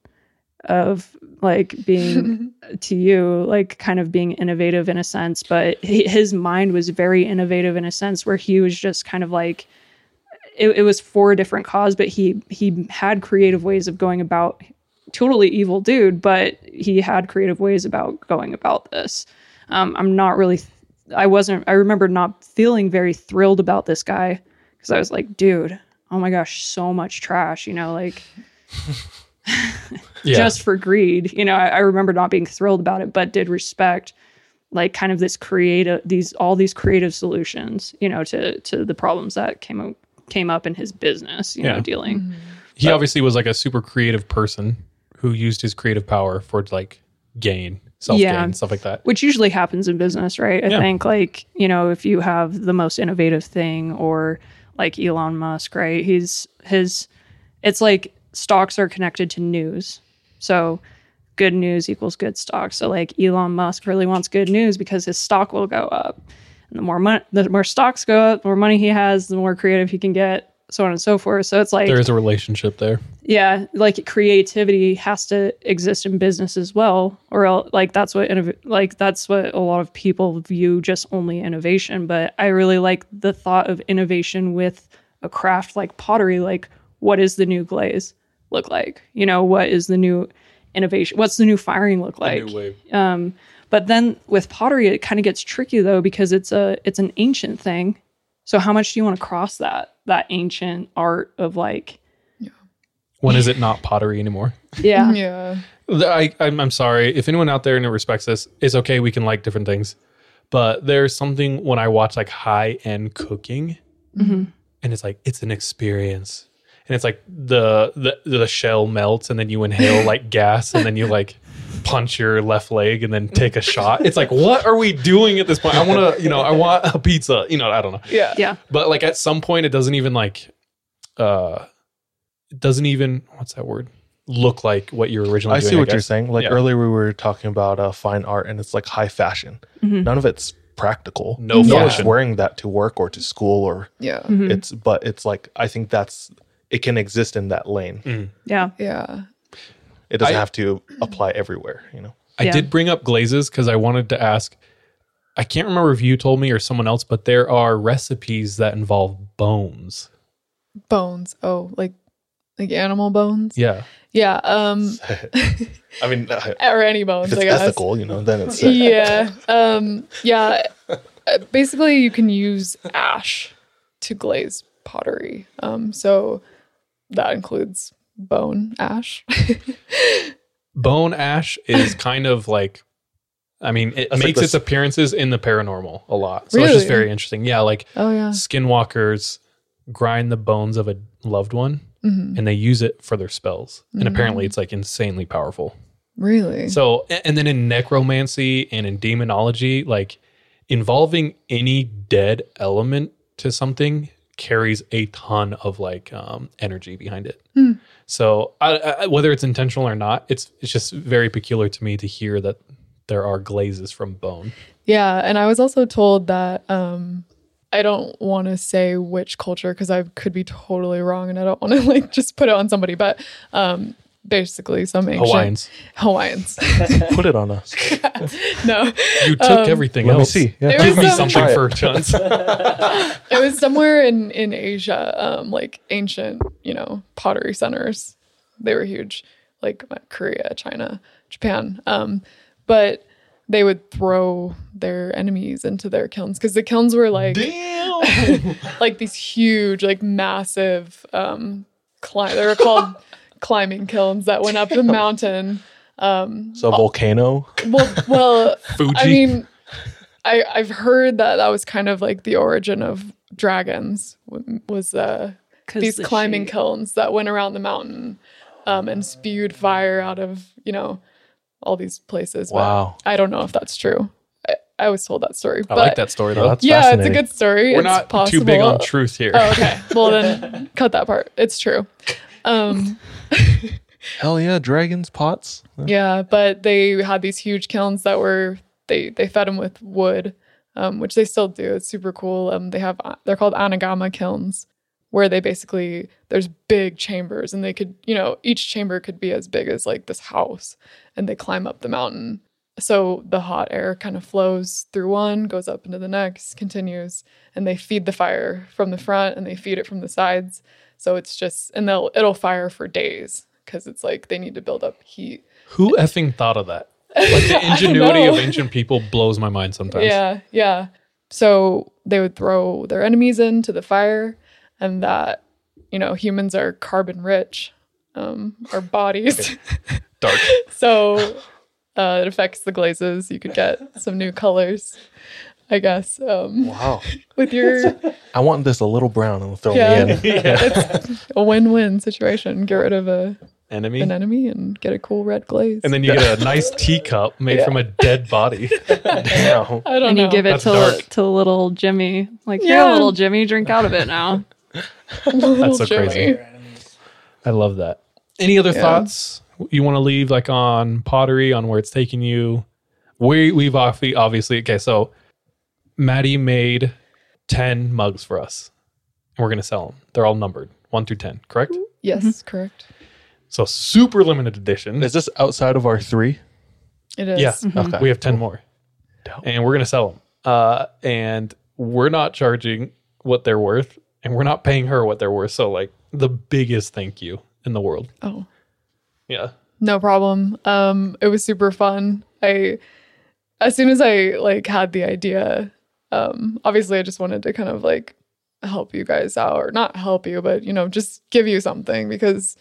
of like being [laughs] to you like kind of being innovative in a sense. But he, his mind was very innovative in a sense where he was just kind of like it, it was for a different cause. But he he had creative ways of going about totally evil dude. But he had creative ways about going about this um, i'm not really i wasn't i remember not feeling very thrilled about this guy because i was like dude oh my gosh so much trash you know like [laughs] Yeah. just for greed. You know, I, I remember not being thrilled about it, but did respect like kind of this creative these all these creative solutions, you know, to to the problems that came up came up in his business, you Yeah. know, dealing. he obviously was like a super creative person who used his creative power for like gain, self gain, Yeah. stuff like that. which usually happens in business, right? I Yeah. think like, you know, if you have the most innovative thing or like Elon Musk, right? He's his it's like stocks are connected to news. So good news equals good stocks. So like Elon Musk really wants good news because his stock will go up. And the more money the more stocks go up, the more money he has, the more creative he can get, so on and so forth. So it's like There is a relationship there. yeah like creativity has to exist in business as well or el- like that's what innov- like that's what a lot of people view just only innovation. But i really like the thought of innovation with a craft like pottery. Like what is the new glaze look like? You know what is the new innovation what's the new firing look like? um but then with pottery it kind of gets tricky though because it's a it's an ancient thing. So how much do you want to cross that that ancient art of like When is it not pottery anymore? [laughs] yeah Yeah. I, I'm, I'm sorry. If anyone out there and respects this, it's okay. We can like different things. But there's something when I watch like high end cooking Mhm. and it's like, it's an experience. And it's like the, the, the shell melts and then you inhale like gas and then you like punch your left leg and then take a shot. It's like, what are we doing at this point? I want to, you know, I want a pizza, you know, I don't know. Yeah. yeah But like at some point, it doesn't even like, uh, it doesn't even what's that word? Look like what you're originally. I doing, see what you're saying. Like Yeah. earlier, we were talking about uh, fine art, and it's like high fashion. Mhm. None of it's practical. No no one's fashion. wearing that to work or to school, or Yeah. Mhm. it's. But it's like I think that's it can exist in that lane. Mm. yeah Yeah. It doesn't I- have to apply everywhere. You know. I Yeah. did bring up glazes because I wanted to ask. I can't remember if you told me or someone else, but there are recipes that involve bones. Bones. Oh, like like animal bones. Yeah. Yeah. Um [laughs] I mean, uh, [laughs] or any bones, if I guess. ethical, you know, then it's uh, yeah. Um yeah. Uh, Basically you can use ash to glaze pottery. Um so that includes bone ash. [laughs] Bone ash is kind of like, I mean, it That's makes the its appearances in the paranormal a lot. So it's just very interesting. Yeah. Like oh yeah. skinwalkers grind the bones of a loved one Mhm. and they use it for their spells. And Mm. apparently it's like insanely powerful. Really? So, and then in necromancy and in demonology, like involving any dead element to something carries a ton of like um, energy behind it. Hmm. So, I, I, whether it's intentional or not, it's it's just very peculiar to me to hear that there are glazes from bone. Yeah, and I was also told that um I don't want to say which culture because I could be totally wrong and I don't want to [laughs] like just put it on somebody, but um basically some ancient Hawaiians, Hawaiians. [laughs] put it on us. [laughs] no. you took Um, everything Let me else. see. Yeah. It Give was me some- something Try it. for a [laughs] chance. It was somewhere in in Asia, um like ancient, you know, pottery centers. They were huge, like Korea, China, Japan. Um but they would throw their enemies into their kilns because the kilns were like like these huge, like massive um climb they were called climbing kilns that went up the [laughs] mountain. Um So a volcano. well well [laughs] Fuji. I mean I I've heard that that was kind of like the origin of dragons was uh 'Cause these the climbing shape- kilns that went around the mountain um and spewed fire out of, you know, all these places. But Wow. I don't know if that's true. I, I was told that story. I but like that story though. that's yeah, it's a good story. We're it's not possible. too big on truth here. Oh, okay. Well, then [laughs] cut that part. It's true. Um, [laughs] Hell yeah, dragons, pots. yeah, but they had these huge kilns that were they they fed them with wood, um, which they still do. It's super cool. Um, they have they're called anagama kilns, where they basically there's big chambers and they could you know each chamber could be as big as like this house, and they climb up the mountain. So the hot air kind of flows through one, goes up into the next, continues, and they feed the fire from the front and they feed it from the sides. So it's just and they'll it'll fire for days because it's like they need to build up heat. Who effing thought of that? [laughs] Like the ingenuity of ancient people blows my mind sometimes. Yeah, yeah. So they would throw their enemies into the fire, and that you know humans are carbon rich. um, our bodies. Dark. [laughs] so uh, it affects the glazes. You could get some new colors, I guess. Um, Wow. [laughs] with your [laughs] I want this a little brown and throw Yeah. me in. [laughs] it's a win-win situation. Get rid of a Enemy. an enemy and get a cool red glaze. and then you get a nice teacup made Yeah. from a dead body. Damn. I don't and know. you give it That's to dark. to little Jimmy. Like, Yeah. here, little Jimmy, drink out of it now. That's so Jimmy. crazy. I love that. Any other Yeah. thoughts you want to leave like on pottery, on where it's taking you? We we've obvi- obviously okay. So Maddie made ten mugs for us, and we're gonna sell them. They're all numbered one through ten, correct? Yes, correct. So super limited edition. Is this outside of our three? It is. Yeah, Okay. we have ten more, Dope. and we're gonna sell them. Uh, and we're not charging what they're worth, and we're not paying her what they're worth. So like the biggest thank you in the world. Oh, Yeah. no problem. Um, it was super fun. I, as soon as I like had the idea, um, obviously I just wanted to kind of like help you guys out, or not help you, but you know, just give you something because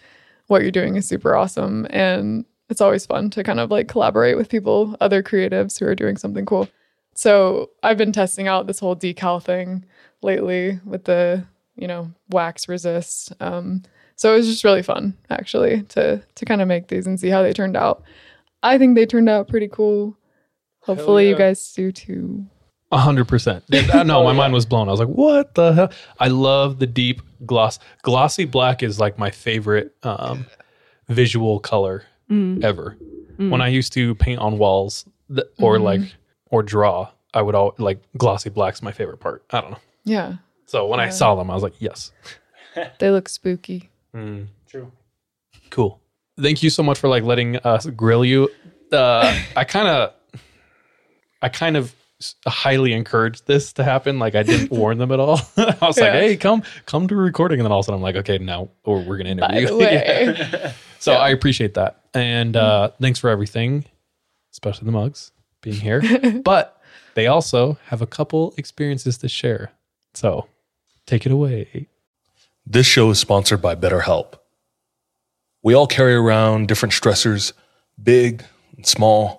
what you're doing is super awesome, and it's always fun to kind of like collaborate with people, other creatives who are doing something cool. So I've been testing out this whole decal thing lately with the you know wax resist. Um, so it was just really fun actually to to kind of make these and see how they turned out. I think they turned out pretty cool. Hopefully you guys do too. A hundred percent. [laughs] No, my mind was blown. I was like, "What the hell?" I love the deep gloss. Glossy black is like my favorite um, visual color Mm. ever. When I used to paint on walls th- or Mhm. like or draw, I would all like glossy black's my favorite part. I don't know. Yeah, So when I saw them, I was like, "Yes, [laughs] they look spooky. true, cool." Thank you so much for like letting us grill you. Uh, [laughs] I kind of, I kind of s- highly encouraged this to happen. Like I didn't [laughs] warn them at all. [laughs] I was like, "Hey, come, come to a recording," and then all of a sudden I'm like, "Okay, now or we're gonna By interview." the you." [laughs] way, Yeah. So I appreciate that, and uh, thanks for everything, especially the mugs being here. but they also have a couple experiences to share. So take it away. This show is sponsored by BetterHelp. We all carry around different stressors, big and small.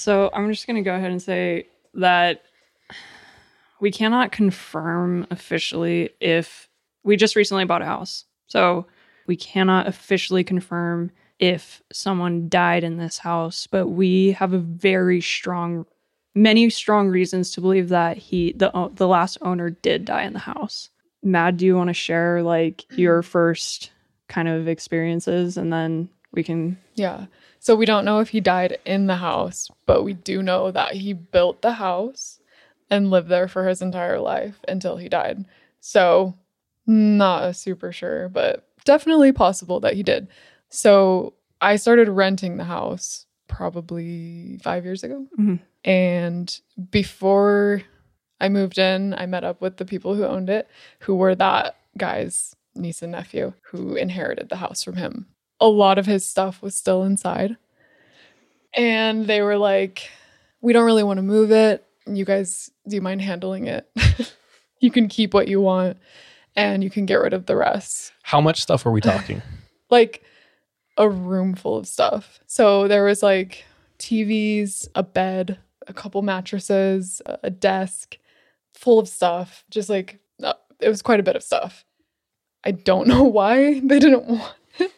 So I'm just going to go ahead and say that we cannot confirm officially if we just recently bought a house. So we cannot officially confirm if someone died in this house, but we have a very strong many strong reasons to believe that he the the last owner did die in the house. Mad, do you want to share like your first kind of experiences and then we can yeah. So we don't know if he died in the house, but we do know that he built the house and lived there for his entire life until he died. So not super sure, but definitely possible that he did. So I started renting the house probably five years ago. Mhm. And before I moved in, I met up with the people who owned it, who were that guy's niece and nephew who inherited the house from him. A lot of his stuff was still inside. and they were like, "We don't really want to move it. You guys, do you mind handling it? [laughs] you can keep what you want, and you can get rid of the rest." How much stuff are we talking? [laughs] like a room full of stuff. So there was like TVs, a bed, a couple mattresses, a desk full of stuff. Just like uh, it was quite a bit of stuff. I don't [laughs] know why they didn't want it.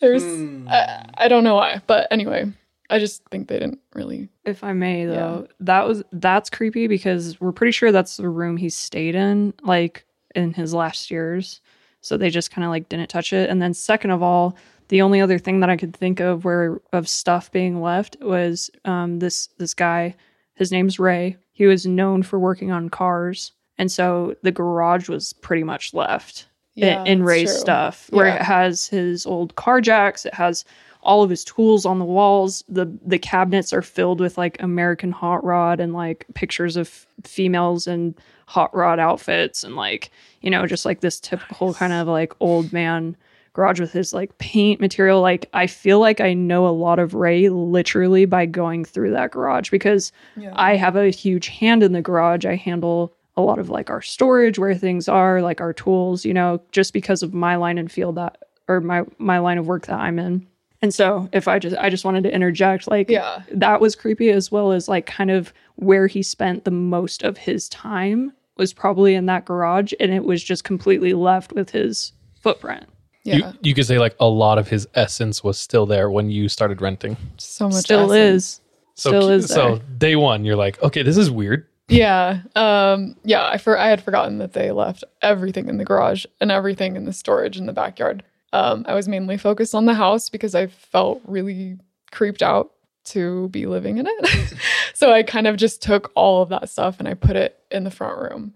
There's I, I don't know why, but anyway, I just think they didn't really. If I may though, that was that's creepy because we're pretty sure that's the room he stayed in like in his last years. So they just kind of like didn't touch it. And then second of all, the only other thing that I could think of where of stuff being left was um this this guy, his name's Ray. He was known for working on cars. And so the garage was pretty much left i- Yeah, in, Ray's true. stuff, where Yeah. it has his old car jacks, it has all of his tools on the walls. The the cabinets are filled with like American hot rod and like pictures of females in hot rod outfits and like, you know, just like this typical kind of like old man garage with his like paint material. Like I feel like I know a lot of Ray literally by going through that garage because I have a huge hand in the garage. I handle a lot of like our storage where things are, like our tools, you know, just because of my line and field that or my my line of work that I'm in. And so if I just I just wanted to interject like Yeah. that was creepy as well as like kind of where he spent the most of his time was probably in that garage and it was just completely left with his footprint. You, you could say like a lot of his essence was still there when you started renting. So much Still essence. is. So, Still is so day one, you're like, okay, this is weird. Yeah. Um yeah, I for I had forgotten that they left everything in the garage and everything in the storage in the backyard. Um I was mainly focused on the house because I felt really creeped out to be living in it. [laughs] so I kind of just took all of that stuff and I put it in the front room.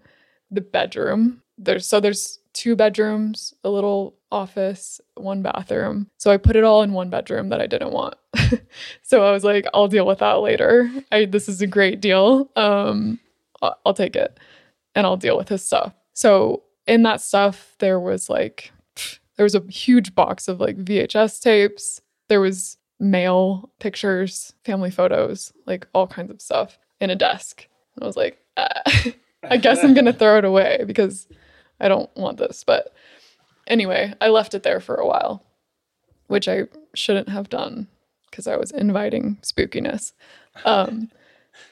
The bedroom. There's so there's two bedrooms, a little office, one bathroom. So I put it all in one bedroom that I didn't want. [laughs] so I was like, I'll deal with that later. I this is a great deal. Um I'll take it and I'll deal with his stuff. So in that stuff, there was like, there was a huge box of like VHS tapes. There was mail pictures, family photos, like all kinds of stuff in a desk. And I was like, uh, [laughs] I guess I'm going to throw it away because I don't want this. But anyway, I left it there for a while, which I shouldn't have done because I was inviting spookiness. Um,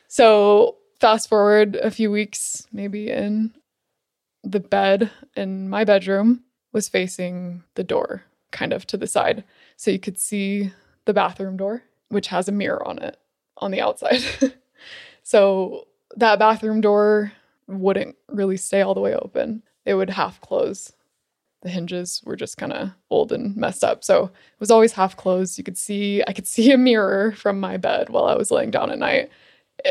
so fast forward a few weeks, maybe in the bed in my bedroom was facing the door, kind of to the side. So you could see the bathroom door, which has a mirror on it on the outside. [laughs] so that bathroom door wouldn't really stay all the way open. It would half close. The hinges were just kind of old and messed up. So it was always half closed. You could see I could see a mirror from my bed while I was laying down at night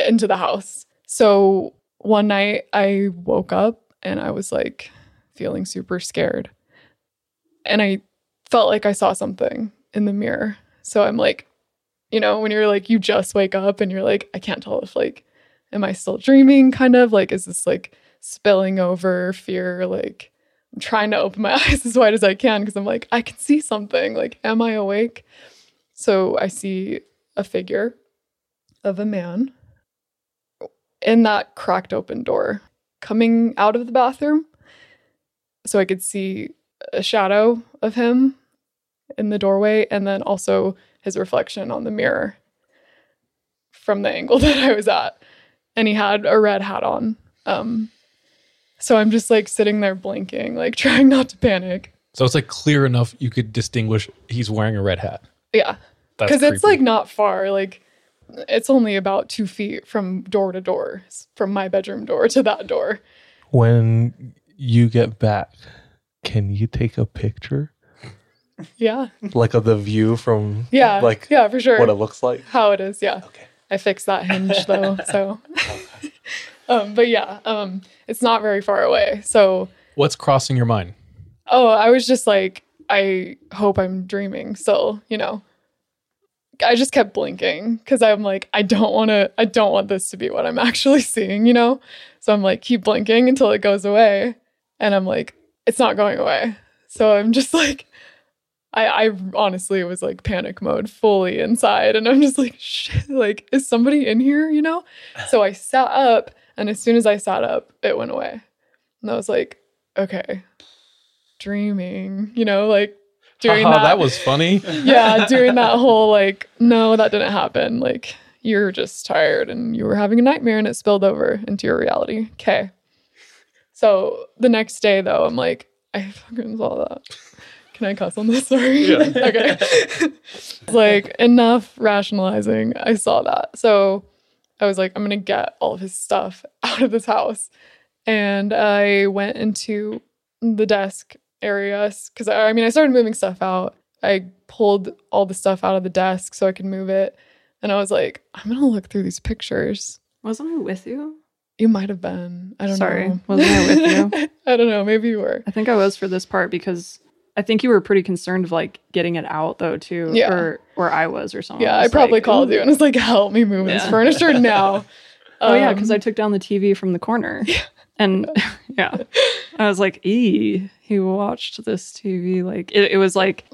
into the house. So one night I woke up and I was like feeling super scared. And I felt like I saw something in the mirror. So I'm like, you know, when you're like, you just wake up and you're like, I can't tell if like, am I still dreaming? Kind of like, is this like spilling over fear? Like, I'm trying to open my [laughs] eyes as wide as I can because I'm like, I can see something. Like, am I awake? So I see a figure of a man in that cracked open door coming out of the bathroom. So I could see a shadow of him in the doorway and then also his reflection on the mirror from the angle [laughs] that I was at. And he had a red hat on. Um so I'm just like sitting there blinking, like [laughs] trying not to panic. So it's like clear enough you could distinguish he's wearing a red hat. Yeah. Because it's like not far. Like it's only about two feet from door to door, from my bedroom door to that door. When you get back, can you take a picture? Yeah. Like of the view from Yeah. like yeah, for sure. what it looks like? How it is, yeah. Okay. I fixed that hinge though, so [laughs] um, but yeah, um, it's not very far away. So What's crossing your mind? oh, I was just like, I hope I'm dreaming still, you know. I just kept blinking because I'm like, I don't want to, I don't want this to be what I'm [laughs] actually seeing, you know? So I'm like, keep blinking until it goes away. And I'm like, it's not going away. So I'm [laughs] just like, I, I honestly was like panic mode fully inside. And I'm just like, [laughs] shit, like, is somebody in here, you know? So I sat up, and as soon as I sat up, it went away. And I was like, okay, dreaming, you know, like doing that. that was funny. [laughs] yeah, doing that whole like, no, that didn't happen. Like, you're just tired and you were having a nightmare and it spilled over into your reality. Okay. So the next day, though, I'm like, I fucking saw that. Can I cuss on this? [laughs] Sorry. Yeah. [laughs] okay. Like enough rationalizing. I saw that. So I was like, I'm going to get all of his stuff [laughs] out of this house. And I went into the desk area because I, I mean, I started moving stuff out. I pulled all the stuff out of the desk so I could move it. And I was like, I'm going to look through these pictures. Wasn't I with you? You might have been. I don't Sorry, know. wasn't I with you? [laughs] I don't know. Maybe you were. I think I was for this part because I think you were pretty concerned of like getting it out though too. Yeah. Or or I was or something. Yeah, I probably like, called "Ooh." you and was like, help me move this furniture now. [laughs] Oh yeah, Um, because I took down the TV from the corner. [laughs] And [laughs] yeah, I was like, "E, he watched this TV." Like it, it was like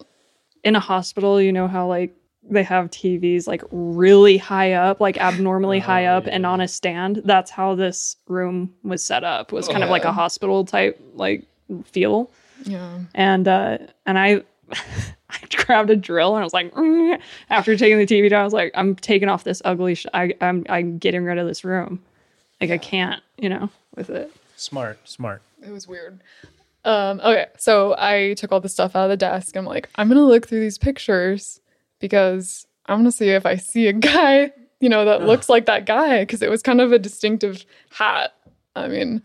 in a hospital. You know how like they have TVs like really high up, like abnormally high up, and on a stand. That's how this room was set up. Was kind of like a hospital type like feel. Yeah. And uh, and I. [laughs] I grabbed a drill and I was like, "Mm." after taking the TV down, I was like, I'm taking off this ugly. Sh- I, I'm I'm getting rid of this room. Like I can't, you know, with it. Smart, smart. It was weird. Um, okay, so I took all the stuff out of the desk. I'm like, I'm gonna look through these pictures because I'm gonna see if I see a [laughs] guy, you know, that looks like that guy because it was kind of a distinctive hat. I mean,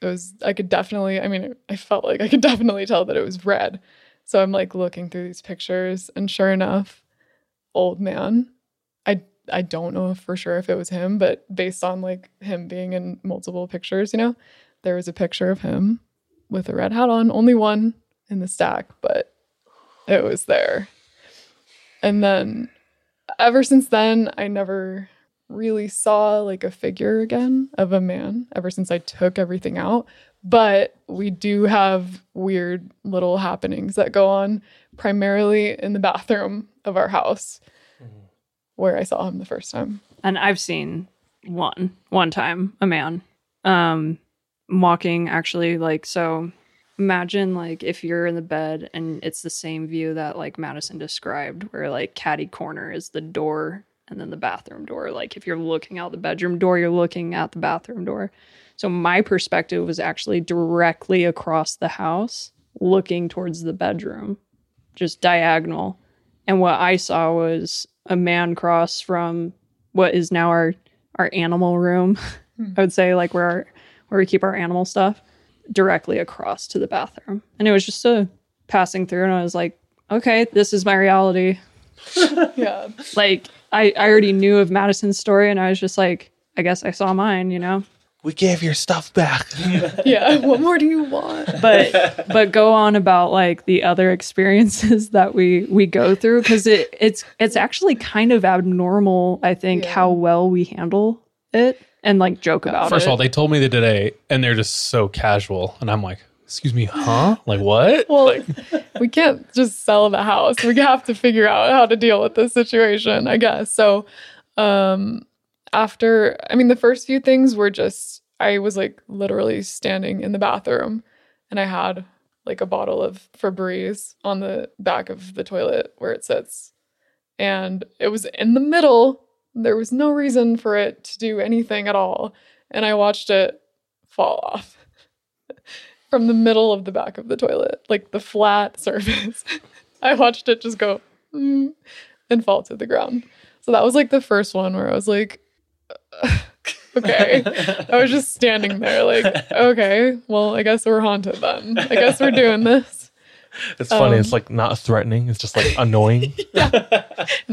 it was. I could definitely. I mean, I felt like I could [laughs] definitely tell that it was red. So I'm like looking through these pictures, and sure enough, old man. I I don't know for sure if it was him, but based on like him being in multiple pictures, you know, there was a picture of him with a red hat on, only one in the stack, but it was there. And then ever since then, I never really saw like a figure again of a man ever since I took everything out. But we do have weird little happenings that go on primarily in the bathroom of our house where I saw him the first time. And I've seen one one time a man um walking actually like so imagine like if you're in the bed and it's the same view that like Madison described where like caddy corner is the door and then the bathroom door like if you're looking out the bedroom door you're looking at the bathroom door so my perspective was actually directly across the house looking towards the bedroom just diagonal and what I saw was a man cross from what is now our our animal room. [laughs] Hmm. I would say like where our, where we keep our animal stuff directly across to the bathroom. And it was just a passing through and I was like, okay, this is my reality. [laughs] yeah. Like I I already knew of Madison's story and I was just like, I guess I saw mine, you know. We gave your stuff back. [laughs] yeah. What more do you want? but but go on about like the other experiences [laughs] that we we go through because it it's it's actually kind of abnormal i think how well we handle it and like joke about First it of all, they told me that today, and they're just so casual, and I'm like, "Excuse me, huh? Like what?" Well, like, [laughs] we can't just sell the house. We have to figure out how to deal with this situation, I guess. So, um, after, I mean, the first few things were just, I was like literally standing in the bathroom and I had like a bottle of Febreze on the back of the toilet where it sits. And it was in the middle. There was no reason for it to do anything at all. And I watched it fall off [laughs] from the middle of the back of the toilet, like the flat [laughs] surface. I watched it just go mm, and fall to the ground. So that was like the first one where I was like, [laughs] okay. I was just standing there, like, okay, well, I guess we're haunted then. I guess we're doing this. It's funny. Um, it's like not threatening. It's just like annoying. [laughs] Not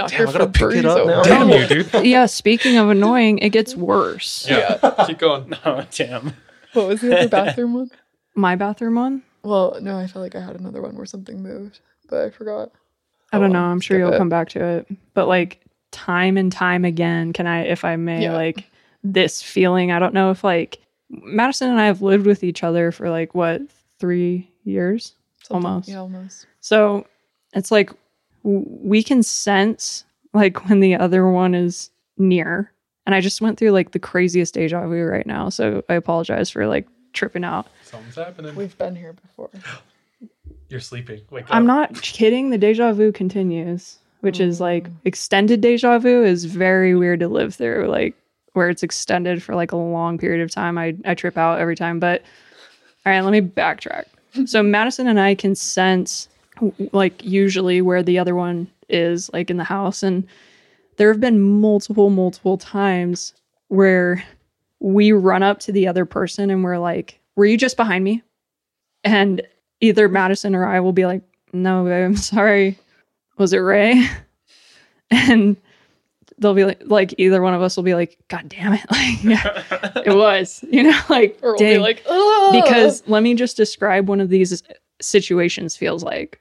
Damn, I gotta it up now. Damn you, dude. yeah speaking of annoying it gets worse Yeah. Keep going. No, damn. What was the other bathroom one? My bathroom one Well, no, I felt like I had another one where something moved, but I forgot. i Oh, don't know i'm sure you'll it. come back to it but like time and time again can i if i may Yeah. like this feeling i don't know if like madison and i have lived with each other for like what three years Something- almost Yeah, almost. So it's like w- we can sense like when the other one is near. And I just went through like the craziest deja vu right now. So I apologize for like tripping out. Something's happening. We've been here before. [gasps] You're sleeping. Wake I'm up. not kidding. The deja vu continues, which is mm-hmm. like extended deja vu is very weird to live through. Like where it's extended for like a long period of time. I, I trip out every time. But all right, let me backtrack. [laughs] so Madison and I can sense like usually where the other one is, like in the house. And there have been multiple, multiple times where we run up to the other person and we're like, Were you just behind me? And either Madison or I will be like, No, babe, I'm sorry. Was it Ray? [laughs] And they'll be like, like either one of us will be like, God damn it. [laughs] Like, yeah, it [laughs] was, you know, like, Or we'll like, "Ugh." because let me just describe one of these situations feels like.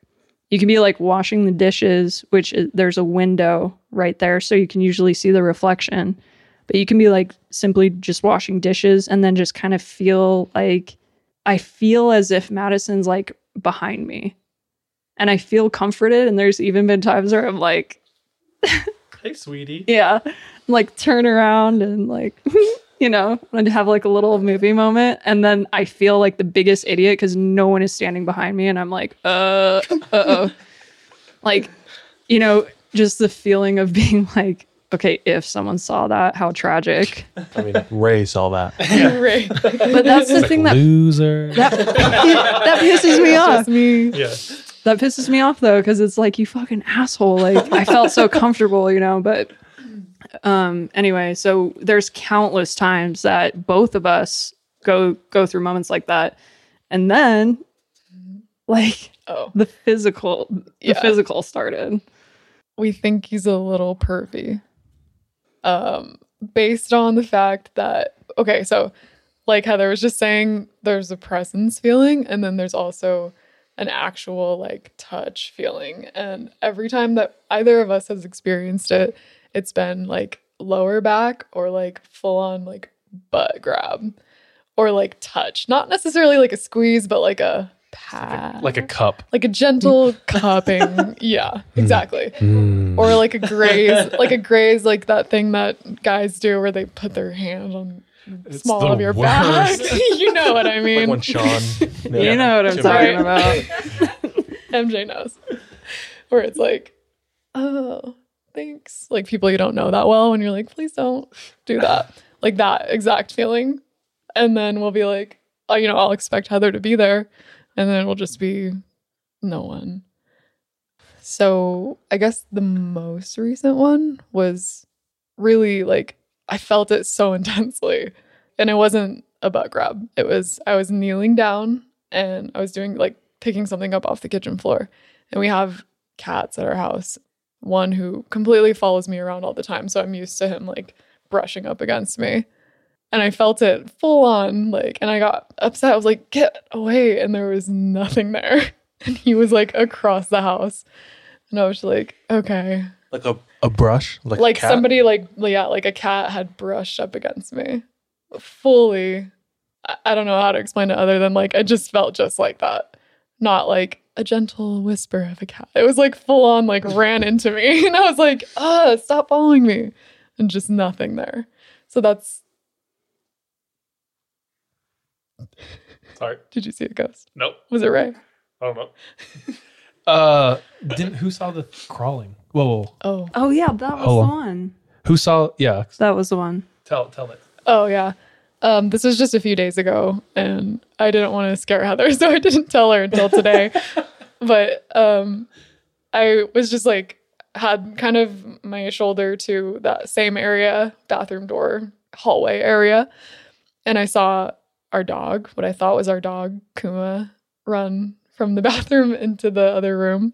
You can be like washing the dishes, which is, there's a window right there, so you can usually see the reflection. But you can be like simply just washing dishes and then just kind of feel like I feel as if Madison's like behind me. And I feel comforted. And there's even been times where I'm like, [laughs] Hey, sweetie. yeah, like turn around and like, [laughs] you know, and have like a little movie moment. And then I feel like the biggest idiot because no one is standing behind me. And I'm like, uh, uh oh. [laughs] like, you know, just the feeling of being like, okay, if someone saw that, how tragic. I mean, Ray saw that. [laughs] [laughs] Ray. But that's the thing that Loser. [laughs] that, that pisses me off. Me. Yeah. That pisses me off though, because it's like you fucking asshole. Like I felt so comfortable, you know. But um, anyway, so there's countless times that both of us go go through moments like that, and then like Oh, the physical, the Yeah. physical started. we think he's a little pervy. Um, based on the fact that okay, so like Heather was just saying, there's a presence feeling, and then there's also an actual like touch feeling. And every time that either of us has experienced it, it's been like lower back or like full on like butt grab or like touch. Not necessarily like a squeeze, but like a pat. Uh, like a cup. like a gentle [laughs] cupping. Yeah, hmm. exactly. Hmm. Or like a graze, like a graze, like that thing that guys do where they put their hand on the small of your back. [laughs] you know what I [laughs] mean. Like mean. when Sean. You know what I'm Jim talking about. MJ knows. Where it's like, oh, thanks. Like people you don't know that well, and you're like, please don't do that. like that exact feeling. And then we'll be like, oh, you know, I'll expect Heather to be there. And then it'll just be no one. So I guess the most recent one was really like, I felt it so [laughs] intensely. And it wasn't a butt grab. It was, I was kneeling down and I was doing like picking something up off the kitchen floor. And we have cats at our house, one who completely follows me around all the time. So I'm used to him like brushing up against me. And I felt it full on, like, and I got upset. I was like, get away. And there was nothing there. [laughs] And he was like across the house. And I was like, okay. Like a, a brush? Like, Like, somebody, like, yeah, like a cat had brushed up against me fully. I, I don't know how to explain it other than like, I just felt just like that. Not like a gentle whisper of a cat. It was like full on, like, ran into me. [laughs] And I was like, ah, stop following me. And just nothing there. So that's, Sorry. did you see a ghost? Nope. Was it Ray? I don't know. [laughs] Uh, didn't who saw the crawling? Whoa, whoa, whoa. Oh. Oh yeah, that was Hold the one. Who saw? Yeah, That was the one. tell tell it. Oh yeah. Um, this was just a few days ago, and I didn't want to scare Heather, [laughs] so I didn't tell her until today. [laughs] but um, I was just like had kind of my shoulder to that same area, bathroom door, hallway area, and I saw our dog, what I thought was our dog, Kuma, run from the [laughs] bathroom into the other room,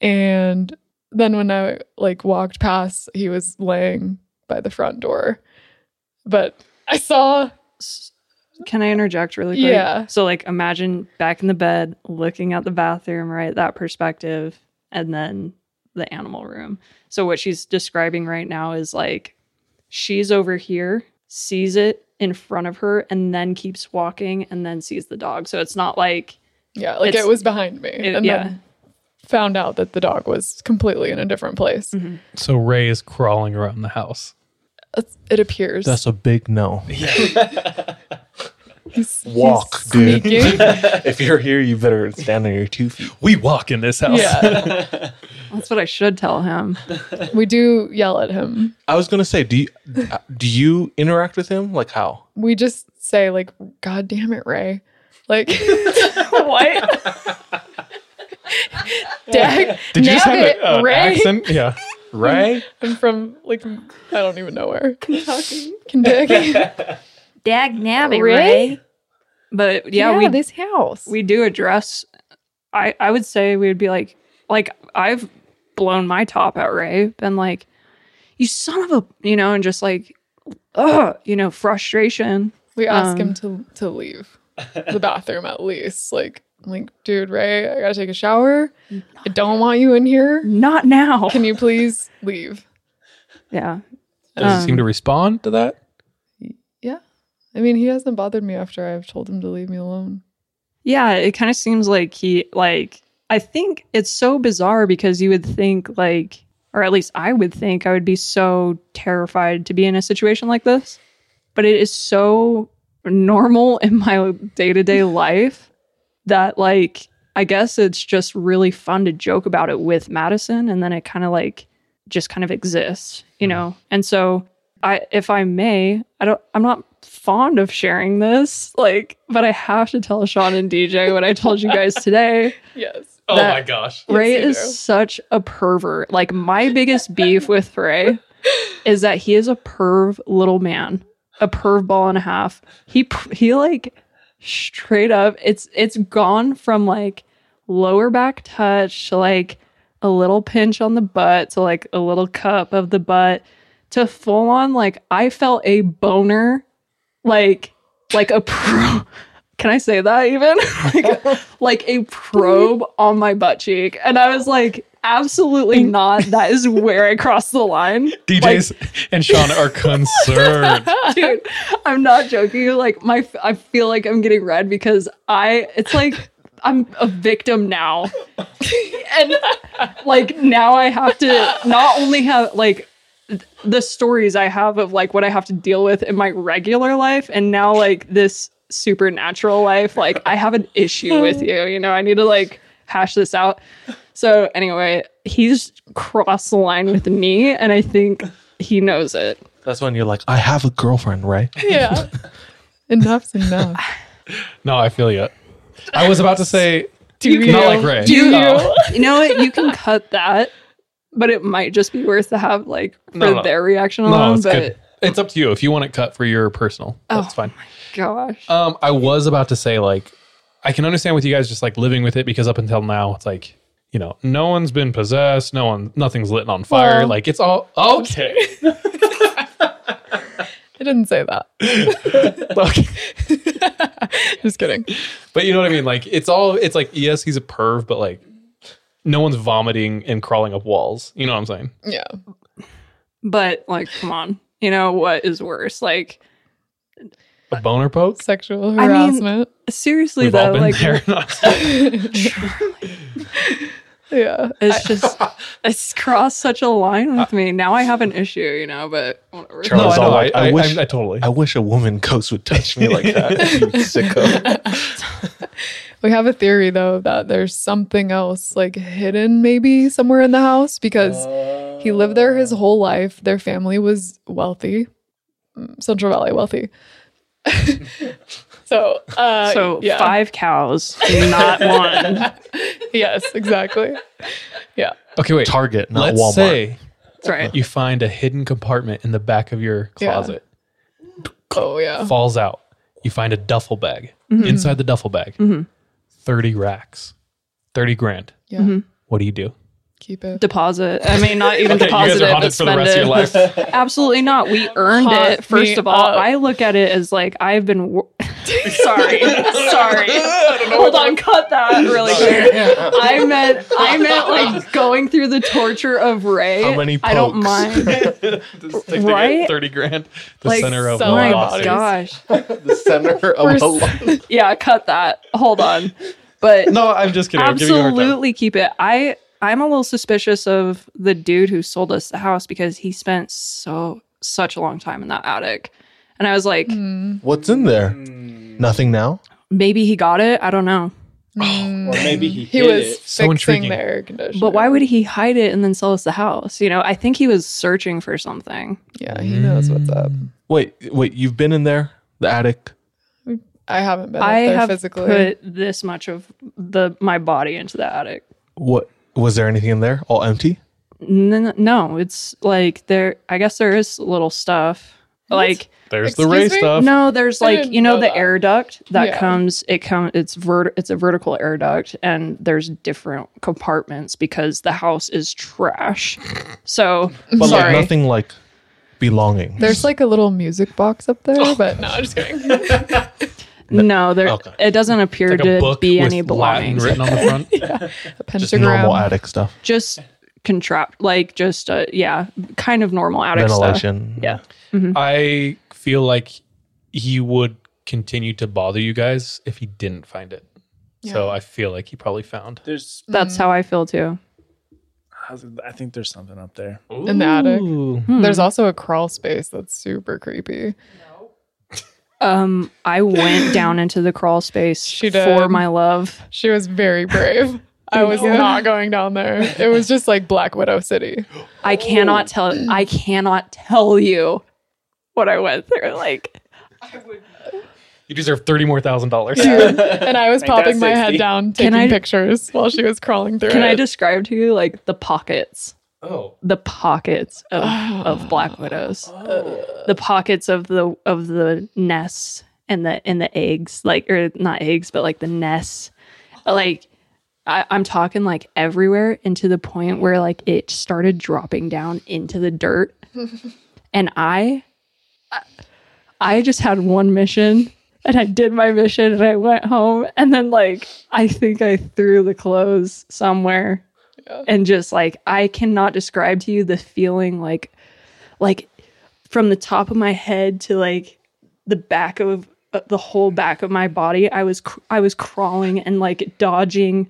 and then when I like walked past, he was laying by the front door. But I saw Can I interject really quick? Yeah. So like imagine back in the bed looking at the bathroom, right? That perspective and then the animal room. So what she's describing right now is like she's over here, sees it in front of her and then keeps walking and then sees the dog. So it's not like yeah, like it was behind me. it- and yeah. then found out that the dog was completely in a different place. Mm-hmm. So Ray is crawling around the house. It appears. That's a big no. [laughs] He's- Walk, he's dude. [laughs] if you're here, you better stand on your two feet. We walk in this house. yeah. [laughs] [laughs] That's what I should tell him. we do yell at him. I was gonna say, do you uh, do you interact with him? Like how? We just say like, "God damn it, Ray!" Like, what? Dag, Did you just have nabbit, a- an Ray? accent? Yeah. Ray? I'm from like I don't even know where. Kentucky. Kentucky. Dag nabbit, Ray? Ray. But yeah, Yeah, we this house. we do address. I I would say we would be like like I've blown my top at Ray, been like, you son of a, you know, and just like, ugh, you know, frustration. We ask Um, him to to leave the bathroom at least. Like, I'm like, dude, Ray, I gotta take a shower. I don't want you in here. Not now. Can you please leave? Yeah. Does he seem Um, to respond to that? Yeah. I mean, he hasn't bothered me after I've told him to leave me alone. Yeah, it kind of seems like he like I think it's so bizarre because you would think like or at least I would think I would be so terrified to be in a situation like this. But it is so normal [laughs] in my day-to-day life that like I guess it's just really fun to joke about it with Madison and then it kind of like just kind of exists, you hmm. know. And so I if I may, I don't I'm not fond of sharing this, like, but I have to tell Sean and DJ what I told you guys today. [laughs] Yes. Oh my gosh. Ray you is do. such a pervert. Like my biggest beef with Ray [laughs] is that he is a perv little man, a perv ball and a half. He he like straight up. It's it's gone from like lower back touch to like a little pinch on the butt to like a little cup of the butt to full on like I felt a boner like like a pro [laughs] can I say that even? [laughs] like, like a probe on my butt cheek. And I was like, absolutely not. [laughs] That is where I crossed the line. DJs and Sean are concerned. Dude, I'm not joking. Like my I feel like I'm getting red because I it's like I'm a victim now. and like now I have to not only have like the stories I have of like what I have to deal with in my regular life and now like this supernatural life like I have an issue with [laughs] you, you know. I need to like hash this out. So anyway, he's crossed the line with me and I think he knows it. That's when you're like, I have a girlfriend, right? Yeah. [laughs] Enough's enough. [sighs] No, I feel you. I was about to say, Do you? not like Ray. Do you? Oh. You know what? You can cut that, but it might just be worth to have like for No, no. their reaction alone. No, alone. it's but good. It's up to you. If you want it cut for your personal, that's Oh. fine. gosh, Um, I was about to say like, I can understand with you guys just like living with it because up until now it's like, you know, no one's been possessed, no one, nothing's lit on fire. Well- like it's all okay. [laughs] I didn't say that. [laughs] okay. [laughs] Just kidding. But you know what I mean? Like it's all it's like yes, he's a perv, but like no one's vomiting and crawling up walls. You know what I'm saying? Yeah. but like, come on, you know what is worse? Like, A boner poke? Sexual I mean, harassment. seriously We've all though, been like, there. [laughs] yeah. it's just it's crossed such a line with me. Now I have an issue, you know. But whatever. no, I Charles, know. all I, like, I, I wish- I, I totally. I wish a woman ghost would touch me like that. you sicko. [laughs] We have a theory though that there's something else like hidden maybe somewhere in the house because he lived there his whole life. Their family was wealthy, Mm, Central Valley wealthy. [laughs] so, uh, so yeah. five cows, not [laughs] one. yes, exactly. Yeah. okay, wait. Target, not Let's Walmart. say That's right. you find a hidden compartment in the back of your Yeah. closet. Oh yeah. Falls out. You find a duffel bag. Mm-hmm. Inside the duffel bag, 30 racks, 30 grand. Yeah. Mm-hmm. What do you do? Keep it. Deposit. I mean, not even [laughs] Okay, you guys deposit are it, haunted but for the spend rest of your it. life. [laughs] Absolutely not. We earned Haunt it. First of all, up. I look at it as like I've been. Wor- [laughs] sorry, sorry. Hold on, cut that really quick. I meant, I meant like going through the torture of Ray. How many I don't mind. Just take Right? 30 grand, the Like, center of so Oh my bodies. gosh. the center of We're a. Yeah, cut that. Hold on. but No, I'm just kidding. I'm giving you a hard time. absolutely keep it. I I'm a little suspicious of the dude who sold us the house because he spent so such a long time in that attic, and I was like, hmm. What's in there? Hmm. Nothing now. maybe he got it. I don't know. Hmm. Oh, or maybe he He was it. So fixing intriguing. the air conditioner. But why would he hide it and then sell us the house? You know, I think he was searching for something. Yeah, he knows what's up. Wait, wait, you've been in there, the attic. I haven't been up I there have physically. put this much of the my body into the attic. What was there anything in there? All empty? N- no, it's like there. I guess there is little stuff. Like There's the Ray me? stuff. no, there's like you know know the that. air duct that Yeah. comes. It comes. It's vert. It's a vertical air duct, and there's different compartments because the house is trash. So But sorry. like nothing like belonging. There's like a little music box up there, [laughs] but no, I'm just kidding. [laughs] no, there. Okay. It doesn't appear Like to book be with any Latin belongings. written on the front. [laughs] a [laughs] just pentagram. normal attic stuff. just contract like just uh yeah kind of normal attic stuff. Ventilation. yeah I feel like he would continue to bother you guys if he didn't find it. So I feel like he probably found. There's, that's how i feel too I think there's something up there. In the attic. Hmm. There's also a crawl space that's super creepy. Um i went down into the crawl space She for my love She was very brave. I was not going down there. It was just like Black Widow City. [gasps] i cannot tell i cannot tell you what i went through like You deserve thirty more thousand dollars. [laughs] And I was Ain't popping my head down, taking I- pictures while she was crawling through can it. i describe to you like the pockets Oh. the pockets of, oh. of black widows. Oh. The pockets of the of the nests and the and the eggs like or not eggs but like the nests. Like I, i'm talking like everywhere and to the point where like it started dropping down into the dirt. [laughs] And i i just had one mission and i did my mission and i went home and then like i think i threw the clothes somewhere and just like I cannot describe to you the feeling like like from the top of my head to like the back of uh, the whole back of my body I was cr- I was crawling and like dodging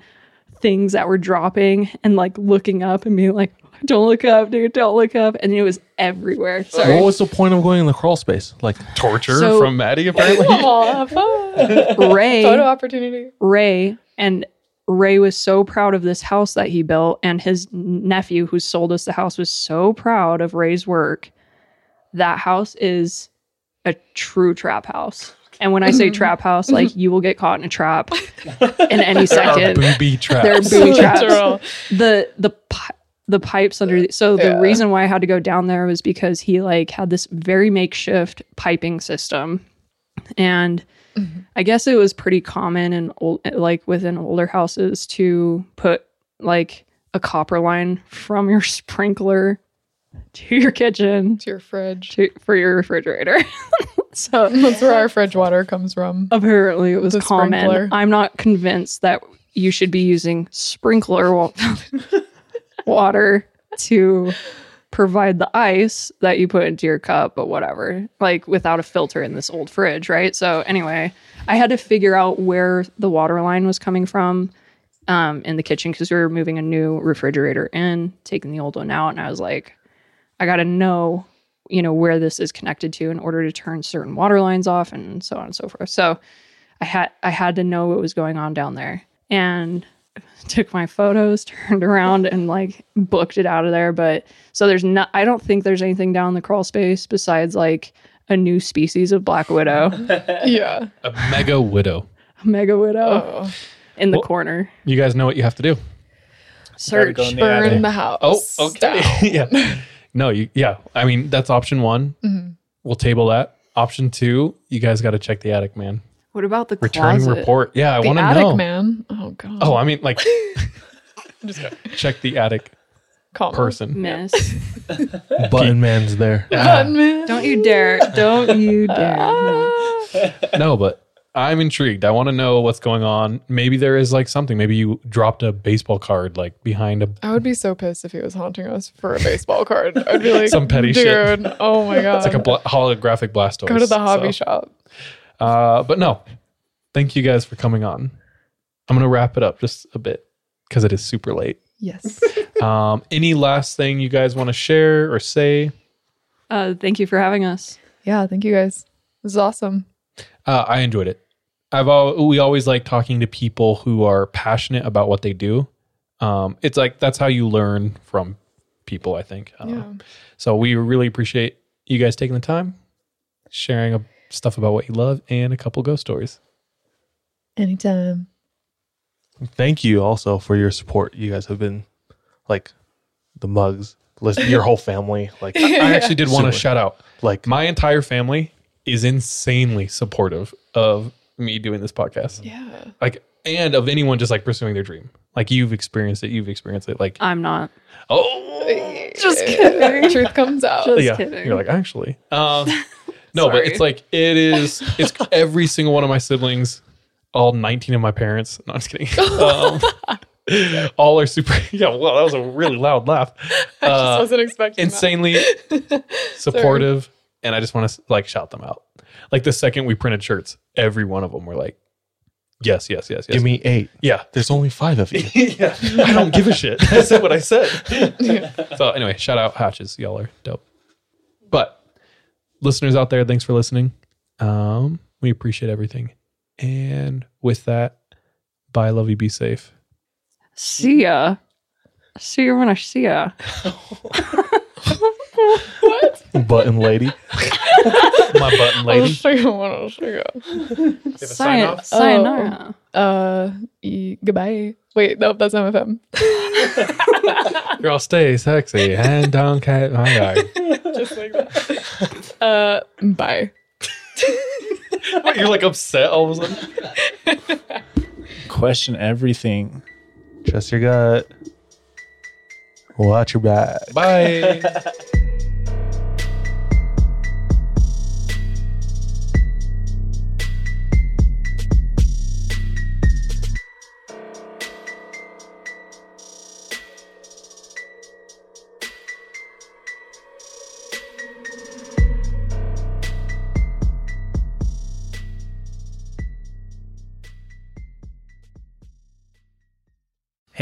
things that were dropping and like looking up and being like don't look up dude don't look up and it was everywhere sorry What was the point of going in the crawl space? Like Torture So- from Maddie, apparently. Aw, have fun. Ray Photo opportunity. Ray and Ray was so proud of this house that he built, and his nephew, who sold us the house, was so proud of Ray's work. That house is a true trap house. And when I say mm-hmm. trap house, like mm-hmm. you will get caught in a trap [laughs] in any Our second. booby traps. They're booby traps. The the pi- the pipes under. The, so the Yeah. reason why I had to go down there was because he like had this very makeshift piping system, and I guess it was pretty common in old, like within older houses to put like a copper line from your [laughs] sprinkler to your kitchen To your fridge. to for your refrigerator. [laughs] so [laughs] That's where our fridge water comes from. apparently it was common. sprinkler. I'm not convinced that you should be using sprinkler water to provide the ice that you put into your cup, but whatever. Like without a filter in this old fridge, right? So anyway, I had to figure out where the water line was coming from um, in the kitchen because we were moving a new refrigerator in, taking the old one out, and I was like, I got to know, you know, where this is connected to in order to turn certain water lines off and so on and so forth. So I had I had to know what was going on down there and [laughs] took my photos, [laughs] turned around and like booked it out of there. But so there's not I don't think there's anything down in the crawl space besides like a new species of black widow, [laughs] Yeah. A mega widow. a mega widow Oh. in the Well- corner. You guys know what you have to do. Search. go the Burn attic. the house. Oh, okay. yeah. No, you yeah. I mean, that's option one. Mm-hmm. We'll table that. Option two, you guys got to check the attic, man. What about the Returning closet? report. Yeah, I want to know. man. Oh god. Oh, I mean, like, [laughs] Just [laughs] check the attic Calm. person. Miss. [laughs] button man's there. Button ah. man. Don't you dare. Don't you dare. No. Ah. No, but I'm intrigued. I want to know what's going on. Maybe there is like something. Maybe you dropped a baseball card like behind a. I would be so pissed if he was haunting us for a baseball card. I'd be like, Some petty dude, shit. oh my god. It's like a bla- holographic Blastoise. Go to the hobby so. shop. Uh, but no, thank you guys for coming on. I'm gonna wrap it up just a bit because it is super late. Yes. [laughs] Um, any last thing you guys want to share or say? Uh, thank you for having us. Yeah, thank you guys. This is awesome. Uh, I enjoyed it. I've al- we always like talking to people who are passionate about what they do. Um, it's like that's how you learn from people. I think. Uh, Yeah. So we really appreciate you guys taking the time, sharing uh, stuff about what you love, and a couple ghost stories. Anytime. Thank you also for your support. You guys have been like the mugs, listen, your whole family. Like [laughs] I I actually did want to shout out. Like My entire family is insanely supportive of me doing this podcast. Yeah. Like, and of anyone just like pursuing their dream. Like you've experienced it. You've experienced it. Like, I'm not. oh, Just kidding. Truth comes out. Just yeah. kidding. You're like, actually, um, [laughs] no, but it's like it is. It's [laughs] every single one of my siblings, all 19 of my parents. No, I'm just kidding. [laughs] Um, all are super. [laughs] Yeah, well, that was a really loud laugh. I just Uh, wasn't expecting insanely supportive, and I just want to like shout them out. Like the second we printed shirts, every one of them were like, "Yes, yes, yes, yes." give me eight. yeah. There's only five of you. yeah, I don't give a shit. I said what I said. So anyway, shout out Hatches. Y'all are dope. But listeners out there, thanks for listening. Um, we appreciate everything. And with that, bye. Love you. Be safe. See ya. See you when I see ya. What? [laughs] Button lady. [laughs] My button lady. I'll show you. Sayonara. Oh. Sayonara. Uh, e- goodbye. Wait, no, that's MFM. [laughs] Girl, stay sexy. Hand down, cat. My guy. Just like that. Uh, bye. What, You're like upset all of a sudden. Question everything. Trust your gut. Watch your back. Bye. [laughs]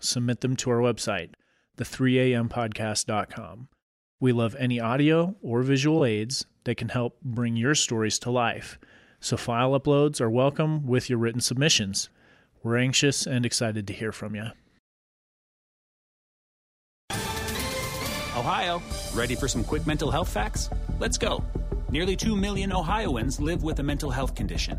submit them to our website, the3ampodcast.com. We love any audio or visual aids that can help bring your stories to life. So file uploads are welcome with your written submissions. We're anxious and excited to hear from you. Ohio, ready for some quick mental health facts? Let's go. Nearly 2 million Ohioans live with a mental health condition.